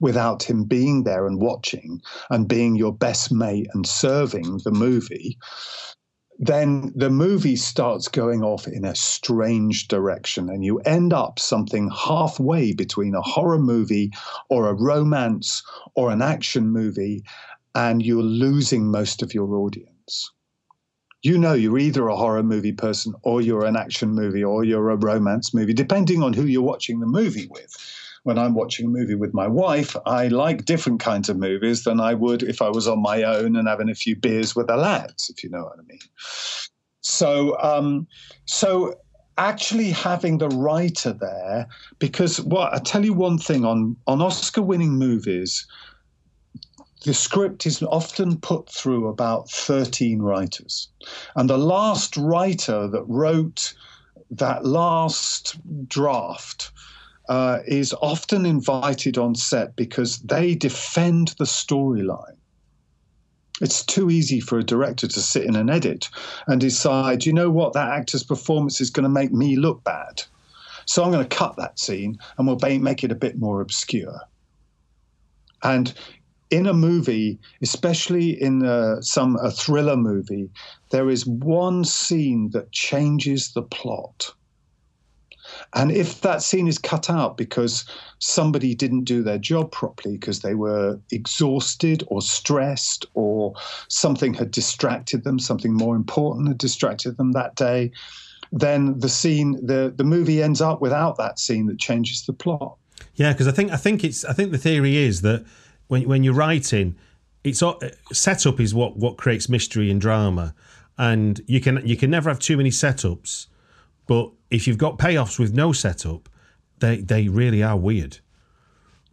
without him being there and watching and being your best mate and serving the movie, then the movie starts going off in a strange direction and you end up something halfway between a horror movie or a romance or an action movie and you're losing most of your audience. You know you're either a horror movie person or you're an action movie or you're a romance movie depending on who you're watching the movie with when I'm watching a movie with my wife, I like different kinds of movies than I would if I was on my own and having a few beers with the lads, if you know what I mean. So, um, so actually having the writer there, because what I tell you one thing on on Oscar-winning movies, the script is often put through about 13 writers. And the last writer that wrote that last draft uh, is often invited on set because they defend the storyline. It's too easy for a director to sit in an edit and decide, you know what, that actor's performance is going to make me look bad. So I'm going to cut that scene and we'll make it a bit more obscure. And in a movie, especially in uh, some a thriller movie, there is one scene that changes the plot. And if that scene is cut out because somebody didn't do their job properly, because they were exhausted or stressed, or something had distracted them, something more important had distracted them that day, then the scene, the, the movie ends up without that scene that changes the plot. Yeah, because I think I think it's I think the theory is that when when you're writing, it's setup is what what creates mystery and drama, and you can you can never have too many setups. But if you've got payoffs with no setup, they they really are weird.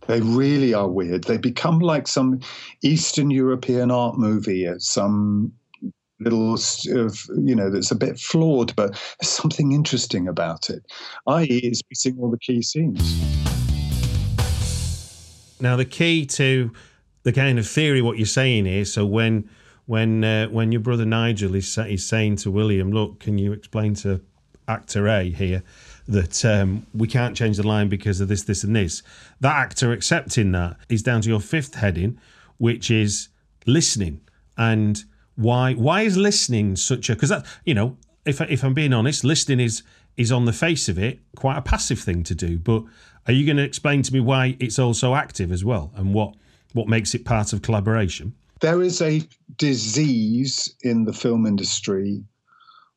They really are weird. They become like some Eastern European art movie, some little of you know that's a bit flawed, but there's something interesting about it. I.e., it's missing all the key scenes. Now, the key to the kind of theory, what you're saying is, so when when uh, when your brother Nigel is is saying to William, "Look, can you explain to actor A here that um, we can't change the line because of this, this, and this," that actor accepting that is down to your fifth heading, which is listening. And why why is listening such a because that you know if if I'm being honest, listening is is on the face of it quite a passive thing to do, but are you going to explain to me why it's also active as well and what, what makes it part of collaboration? There is a disease in the film industry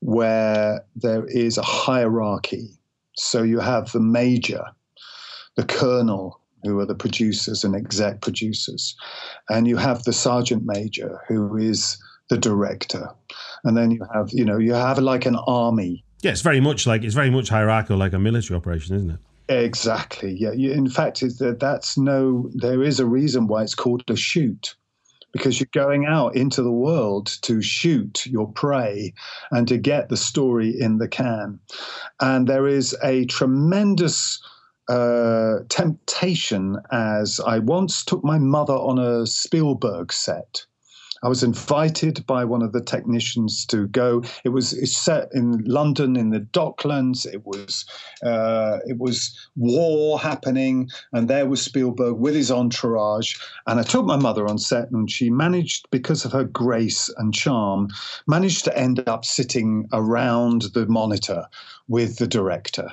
where there is a hierarchy. So you have the major, the colonel, who are the producers and exec producers, and you have the sergeant major, who is the director, and then you have, you know, you have like an army. Yeah, it's very much like it's very much hierarchical, like a military operation, isn't it? Exactly. Yeah. In fact, that that's no. There is a reason why it's called a shoot, because you're going out into the world to shoot your prey and to get the story in the can, and there is a tremendous. Uh, temptation as I once took my mother on a Spielberg set I was invited by one of the technicians to go. It was set in London in the Docklands. It was uh, it was war happening, and there was Spielberg with his entourage. And I took my mother on set, and she managed, because of her grace and charm, managed to end up sitting around the monitor with the director.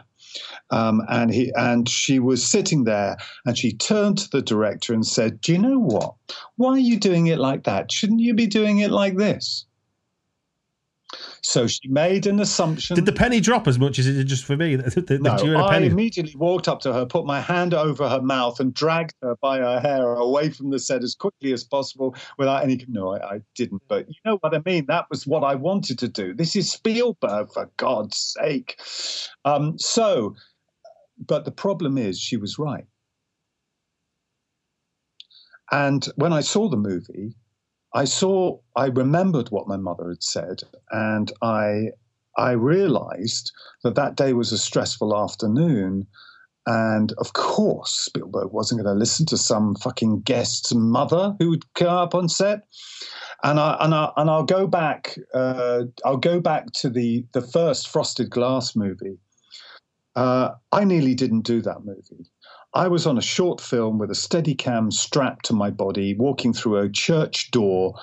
Um, and he and she was sitting there, and she turned to the director and said, "Do you know what? Why are you doing it like that? Shouldn't you be doing it like this?" So she made an assumption. Did the penny drop as much as it did just for me? no, I immediately walked up to her, put my hand over her mouth, and dragged her by her hair away from the set as quickly as possible without any. No, I, I didn't. But you know what I mean? That was what I wanted to do. This is Spielberg, for God's sake. Um, so, but the problem is, she was right. And when I saw the movie, I saw, I remembered what my mother had said, and I, I realized that that day was a stressful afternoon. And of course, Spielberg wasn't going to listen to some fucking guest's mother who would come up on set. And I and I and I'll go back. Uh, I'll go back to the the first Frosted Glass movie. Uh, I nearly didn't do that movie. I was on a short film with a Steadicam strapped to my body, walking through a church door,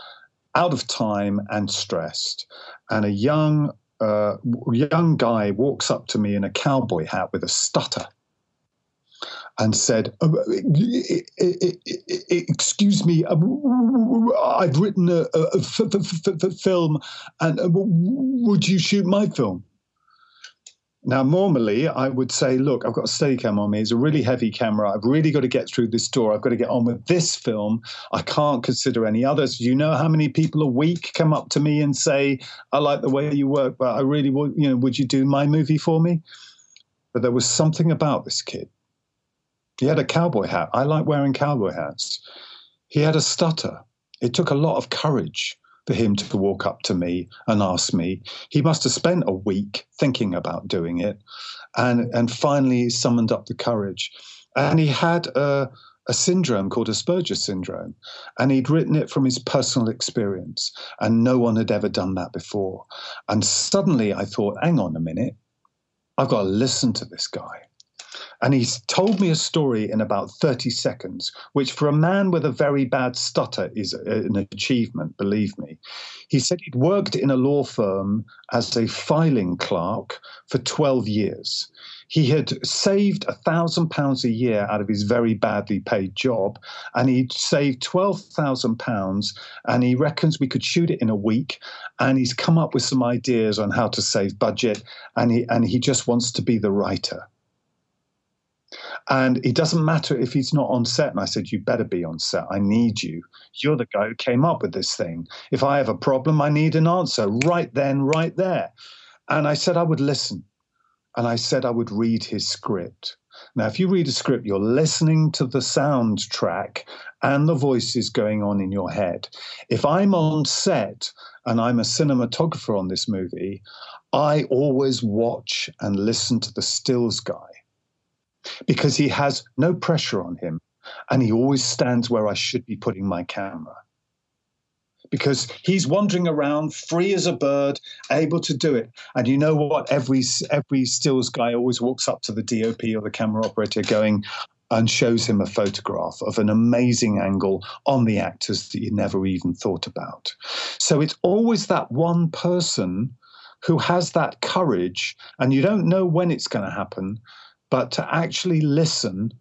out of time and stressed. And a young uh, young guy walks up to me in a cowboy hat with a stutter and said, oh, "Excuse me, um, I've written a, film, and uh, would you shoot my film?" Now, normally I would say, look, I've got a Steadicam on me. It's a really heavy camera. I've really got to get through this door. I've got to get on with this film. I can't consider any others. You know how many people a week come up to me and say, I like the way you work, but I really would, you know, would you do my movie for me? But there was something about this kid. He had a cowboy hat. I like wearing cowboy hats. He had a stutter. It took a lot of courage for him to walk up to me and ask me. He must have spent a week thinking about doing it, and and finally summoned up the courage. And he had a, a syndrome called Asperger's syndrome, and he'd written it from his personal experience, and no one had ever done that before. And suddenly, I thought, hang on a minute, I've got to listen to this guy. And he's told me a story in about 30 seconds, which for a man with a very bad stutter is an achievement, believe me. He said he'd worked in a law firm as a filing clerk for 12 years. He had saved a thousand pounds a year out of his very badly paid job, and he'd saved twelve thousand pounds. And he reckons we could shoot it in a week. And he's come up with some ideas on how to save budget, and he and he just wants to be the writer. And it doesn't matter if he's not on set. And I said, You better be on set. I need you. You're the guy who came up with this thing. If I have a problem, I need an answer right then, right there. And I said I would listen and I said I would read his script. Now, if you read a script, you're listening to the soundtrack and the voices going on in your head. If I'm on set and I'm a cinematographer on this movie, I always watch and listen to the stills guy because he has no pressure on him and he always stands where I should be putting my camera because he's wandering around free as a bird, able to do it. And you know what? Every every stills guy always walks up to the DOP or the camera operator, going and shows him a photograph of an amazing angle on the actors that you never even thought about. So it's always that one person who has that courage, and you don't know when it's going to happen, but to actually listen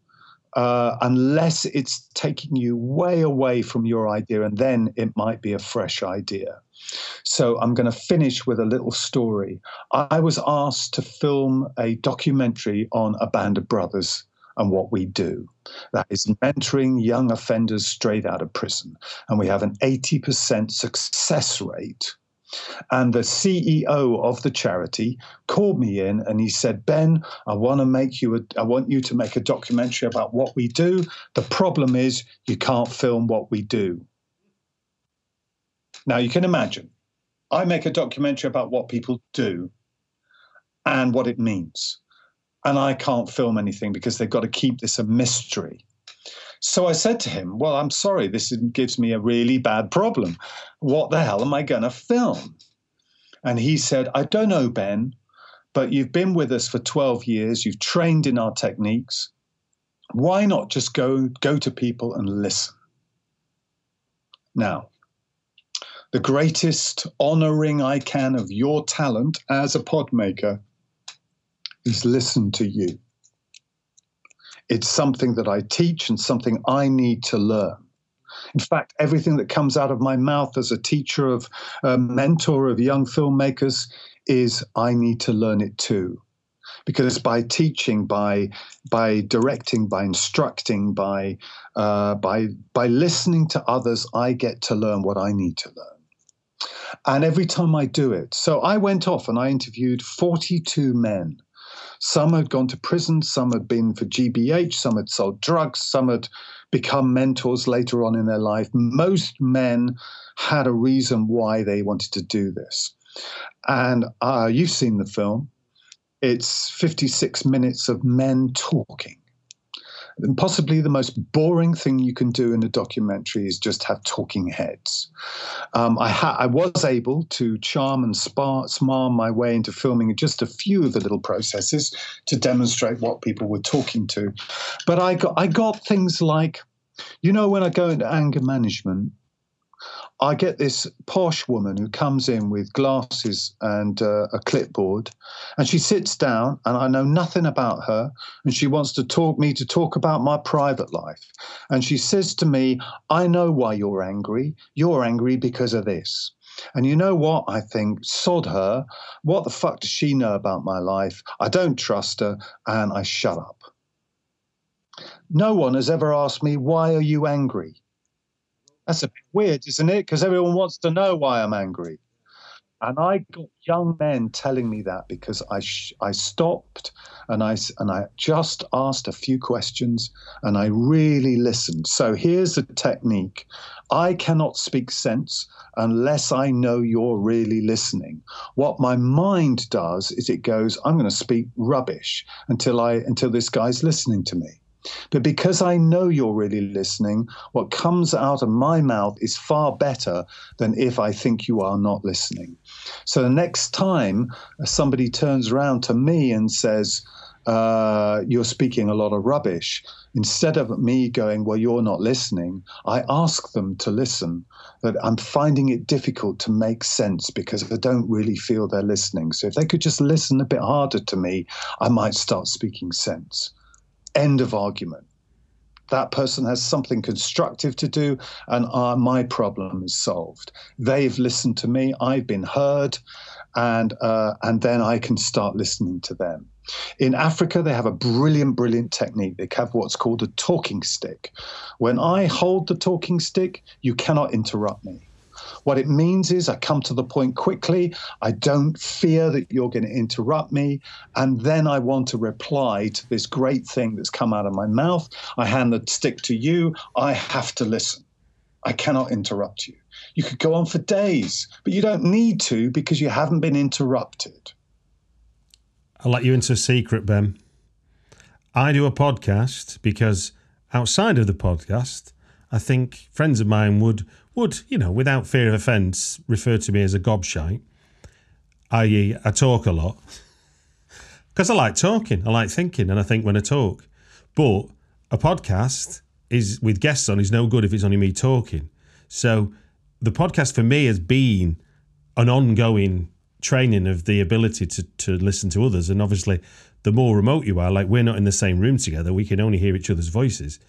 uh, unless it's taking you way away from your idea, and then it might be a fresh idea. So I'm going to finish with a little story. I was asked to film a documentary on a band of brothers and what we do. That is mentoring young offenders straight out of prison. And we have an 80% success rate and the CEO of the charity called me in and he said, Ben, I want to make you a, I want you to make a documentary about what we do. The problem is you can't film what we do. Now you can imagine, I make a documentary about what people do and what it means. And I can't film anything because they've got to keep this a mystery. So I said to him, Well, I'm sorry, this gives me a really bad problem. What the hell am I going to film? And he said, I don't know, Ben, but you've been with us for 12 years, you've trained in our techniques. Why not just go, go to people and listen? Now, the greatest honoring I can of your talent as a pod maker is listen to you. It's something that I teach and something I need to learn. In fact, everything that comes out of my mouth as a teacher of a mentor of young filmmakers is I need to learn it too. Because by teaching, by by directing, by instructing, by uh, by by listening to others, I get to learn what I need to learn. And every time I do it, so I went off and I interviewed 42 men some had gone to prison, some had been for GBH, some had sold drugs, some had become mentors later on in their life. Most men had a reason why they wanted to do this. And uh, you've seen the film. It's 56 minutes of men talking and possibly the most boring thing you can do in a documentary is just have talking heads. Um, I, ha- I, was able to charm and spar- smar my way into filming just a few of the little processes to demonstrate what people were talking to. But I got, I got things like, you know, when I go into anger management, I get this posh woman who comes in with glasses and uh, a clipboard, and she sits down, and I know nothing about her, and she wants to talk me to talk about my private life, and she says to me, "I know why you're angry. You're angry because of this." And you know what? I think, sod her. What the fuck does she know about my life? I don't trust her, and I shut up. No one has ever asked me, why are you angry? That's a bit weird, isn't it? Because everyone wants to know why I'm angry. And I got young men telling me that because I sh- I stopped and I and I just asked a few questions and I really listened. So here's the technique: I cannot speak sense unless I know you're really listening. What my mind does is it goes, I'm going to speak rubbish until I until this guy's listening to me. But because I know you're really listening, what comes out of my mouth is far better than if I think you are not listening. So the next time somebody turns around to me and says, uh, you're speaking a lot of rubbish. Instead of me going, well, you're not listening, I ask them to listen. That I'm finding it difficult to make sense because I don't really feel they're listening. So if they could just listen a bit harder to me, I might start speaking sense. End of argument. That person has something constructive to do, and uh, my problem is solved. They've listened to me, I've been heard, and uh, and then I can start listening to them. In Africa, they have a brilliant, brilliant technique. They have what's called a talking stick. When I hold the talking stick, you cannot interrupt me. What it means is I come to the point quickly. I don't fear that you're going to interrupt me. And then I want to reply to this great thing that's come out of my mouth. I hand the stick to you. I have to listen. I cannot interrupt you. You could go on for days, but you don't need to because you haven't been interrupted. I'll let you into a secret, Ben. I do a podcast because outside of the podcast, I think friends of mine would would, you know, without fear of offence, refer to me as a gobshite, i.e., I talk a lot. Because I like talking, I like thinking, and I think when I talk. But a podcast is with guests on is no good if it's only me talking. So the podcast for me has been an ongoing training of the ability to, to listen to others. And obviously, the more remote you are, like we're not in the same room together, we can only hear each other's voices.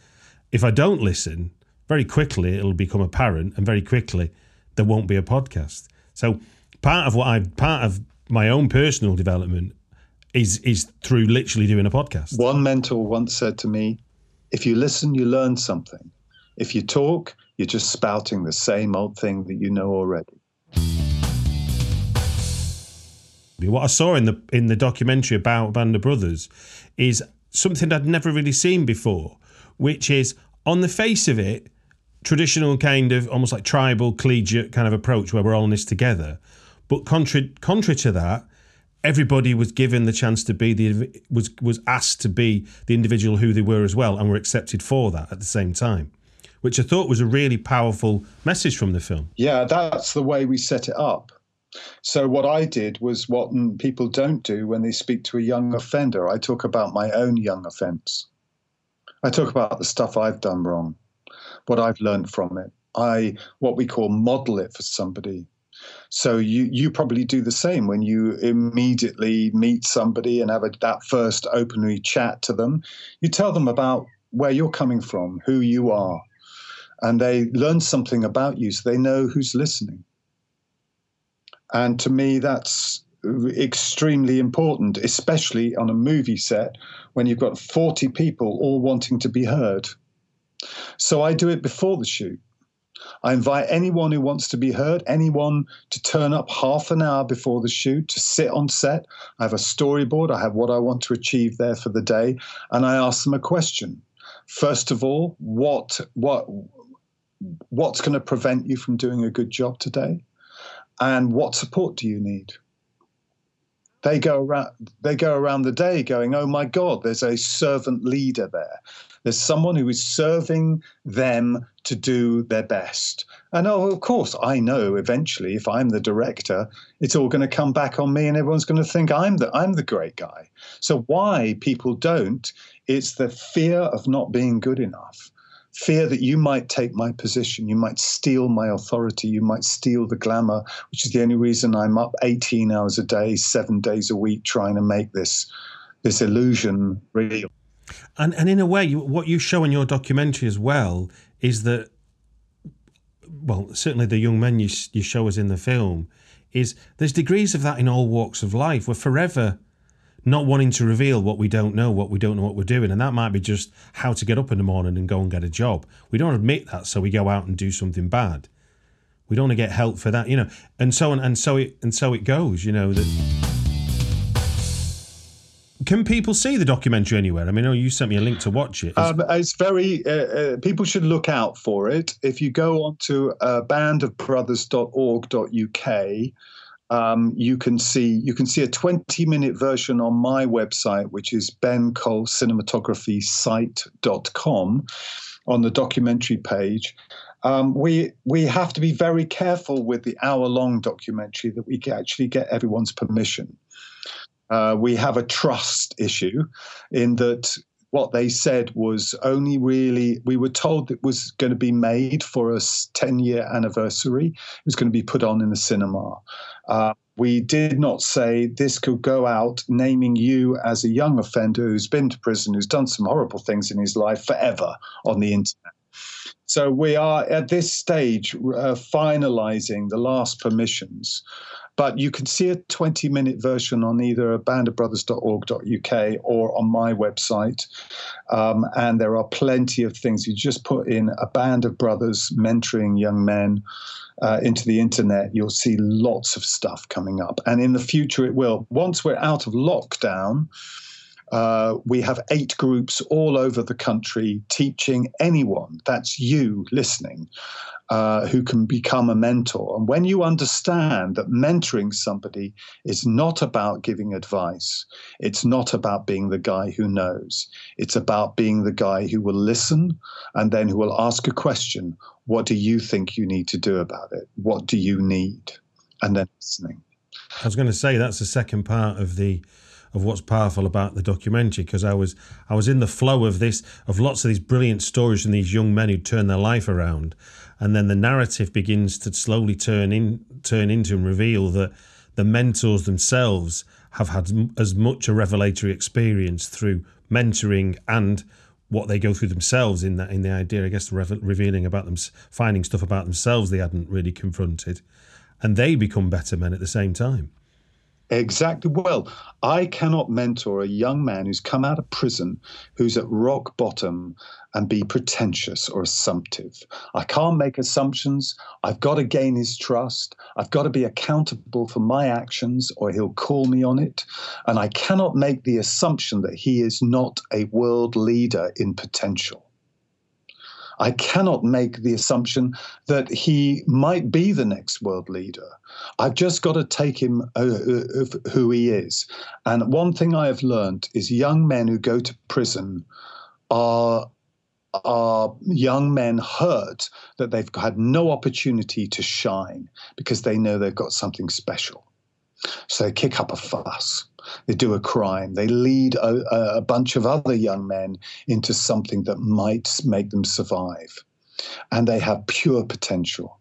If I don't listen, very quickly it'll become apparent, and very quickly there won't be a podcast. So part of what I part of my own personal development is is through literally doing a podcast. One mentor once said to me, "If you listen, you learn something. If you talk, you're just spouting the same old thing that you know already." What I saw in the in the documentary about Band of Brothers is something I'd never really seen before, which is on the face of it, traditional kind of almost like tribal collegiate kind of approach where we're all in this together. But contrary, contrary to that, everybody was given the chance to be the was was asked to be the individual who they were as well, and were accepted for that at the same time, which I thought was a really powerful message from the film. Yeah, that's the way we set it up. So what I did was what people don't do when they speak to a young offender. I talk about my own young offence. I talk about the stuff I've done wrong what I've learned from it. I what we call model it for somebody. So you you probably do the same when you immediately meet somebody and have a, that first openly chat to them. You tell them about where you're coming from, who you are, and they learn something about you, so they know who's listening. And to me, that's extremely important, especially on a movie set when you've got 40 people all wanting to be heard. So I do it before the shoot. I invite anyone who wants to be heard, anyone to turn up half an hour before the shoot, to sit on set. I have a storyboard, I have what I want to achieve there for the day, and I ask them a question. First of all, what what what's going to prevent you from doing a good job today? And what support do you need? They go around they go around the day going, "Oh my god, there's a servant leader there." There's someone who is serving them to do their best. And oh, of course, I know eventually if I'm the director, it's all going to come back on me and everyone's going to think I'm the I'm the great guy. So why people don't, it's the fear of not being good enough. Fear that you might take my position, you might steal my authority, you might steal the glamour, which is the only reason I'm up 18 hours a day, seven days a week, trying to make this this illusion real. And and in a way, what you show in your documentary as well is that, well, certainly the young men you you show us in the film is there's degrees of that in all walks of life. We're forever not wanting to reveal what we don't know, what we don't know what we're doing, and that might be just how to get up in the morning and go and get a job. We don't admit that, so we go out and do something bad. We don't want to get help for that, you know, and so on, and so it and so it goes, you know that. Can people see the documentary anywhere? I mean, oh, you sent me a link to watch it. Um, it's very. Uh, uh, people should look out for it. If you go on onto uh, bandofbrothers.org.uk, um, you can see you can see a 20 minute version on my website, which is bencolecinematographysite.com, on the documentary page. Um, we we have to be very careful with the hour long documentary that we actually get everyone's permission Uh, we have a trust issue in that what they said was only really, we were told it was going to be made for a 10 year anniversary. It was going to be put on in the cinema. Uh, we did not say this could go out naming you as a young offender who's been to prison, who's done some horrible things in his life forever on the internet. So we are at this stage uh, finalizing the last permissions. But you can see a 20 minute version on either bandofbrothers.org.uk or on my website. Um, and there are plenty of things. You just put in a band of brothers mentoring young men. Uh, into the internet, you'll see lots of stuff coming up. And in the future, it will. Once we're out of lockdown, uh, we have eight groups all over the country teaching anyone, that's you listening, uh, who can become a mentor. And when you understand that mentoring somebody is not about giving advice, it's not about being the guy who knows, it's about being the guy who will listen and then who will ask a question What do you think you need to do about it? What do you need? And then listening. I was going to say that's the second part of the of what's powerful about the documentary because I was I was in the flow of this of lots of these brilliant stories from these young men who turn their life around, and then the narrative begins to slowly turn in turn into and reveal that the mentors themselves have had as much a revelatory experience through mentoring and what they go through themselves in that in the idea I guess revealing about them finding stuff about themselves they hadn't really confronted. And they become better men at the same time Exactly. Well, I cannot mentor a young man who's come out of prison, who's at rock bottom, and be pretentious or assumptive. I can't make assumptions. I've got to gain his trust. I've got to be accountable for my actions, or he'll call me on it. And I cannot make the assumption that he is not a world leader in potential. I cannot make the assumption that he might be the next world leader. I've just got to take him uh, uh, who he is. And one thing I have learned is young men who go to prison are are young men hurt that they've had no opportunity to shine because they know they've got something special. So they kick up a fuss they do a crime, they lead a, a bunch of other young men into something that might make them survive. And they have pure potential.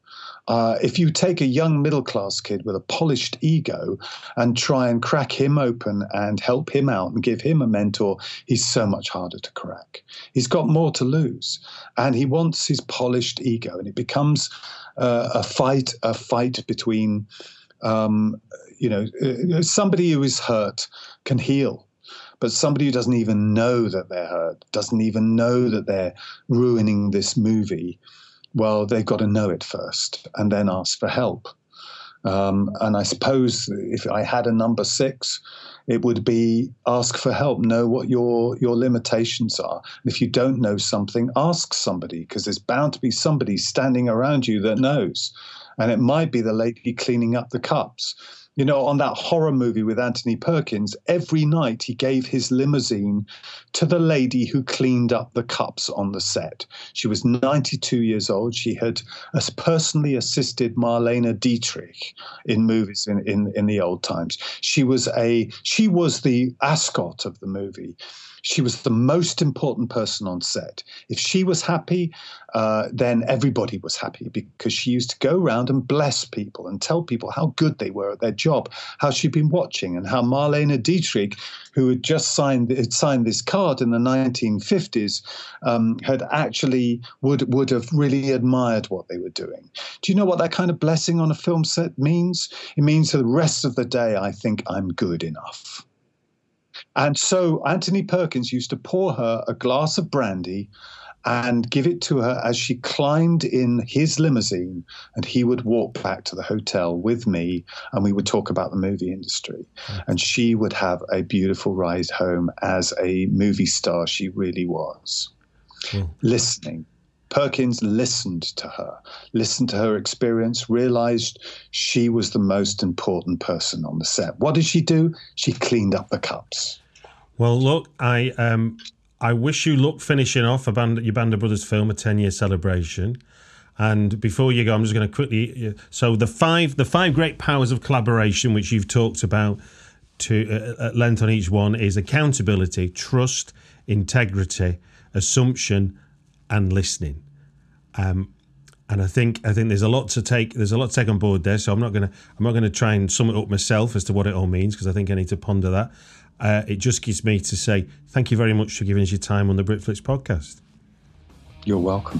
Uh, if you take a young middle class kid with a polished ego and try and crack him open and help him out and give him a mentor, he's so much harder to crack. He's got more to lose, and he wants his polished ego, and it becomes uh, a fight, a fight between um, you know, uh, somebody who is hurt can heal, but somebody who doesn't even know that they're hurt, doesn't even know that they're ruining this movie, well, they've got to know it first and then ask for help. Um, and I suppose if I had a number six, it would be ask for help, know what your your limitations are. If you don't know something, ask somebody because there's bound to be somebody standing around you that knows. And it might be the lady cleaning up the cups you know, on that horror movie with Anthony Perkins, every night he gave his limousine to the lady who cleaned up the cups on the set. She was 92 years old. She had personally assisted Marlene Dietrich in movies in, in, in the old times. She was a she was the ascot of the movie. She was the most important person on set. If she was happy, uh, then everybody was happy because she used to go around and bless people and tell people how good they were at their job, how she'd been watching, and how Marlene Dietrich, who had just signed had signed this card in the 1950s, um, had actually would would have really admired what they were doing. Do you know what that kind of blessing on a film set means? It means for the rest of the day, I think I'm good enough. And so Anthony Perkins used to pour her a glass of brandy and give it to her as she climbed in his limousine and he would walk back to the hotel with me and we would talk about the movie industry mm. and she would have a beautiful ride home as a movie star she really was mm. listening Perkins listened to her, listened to her experience, realized she was the most important person on the set. What did she do? She cleaned up the cups. Well, look, I um, I wish you luck finishing off band, your Band of Brothers film, a ten year celebration. And before you go, I'm just going to quickly. So the five the five great powers of collaboration, which you've talked about to uh, at length on each one is accountability, trust, integrity, assumption, and listening. Um, and I think I think there's a lot to take there's a lot to take on board there. So I'm not gonna I'm not gonna try and sum it up myself as to what it all means because I think I need to ponder that. Uh, it just gives me to say thank you very much for giving us your time on the Britflicks podcast. You're welcome.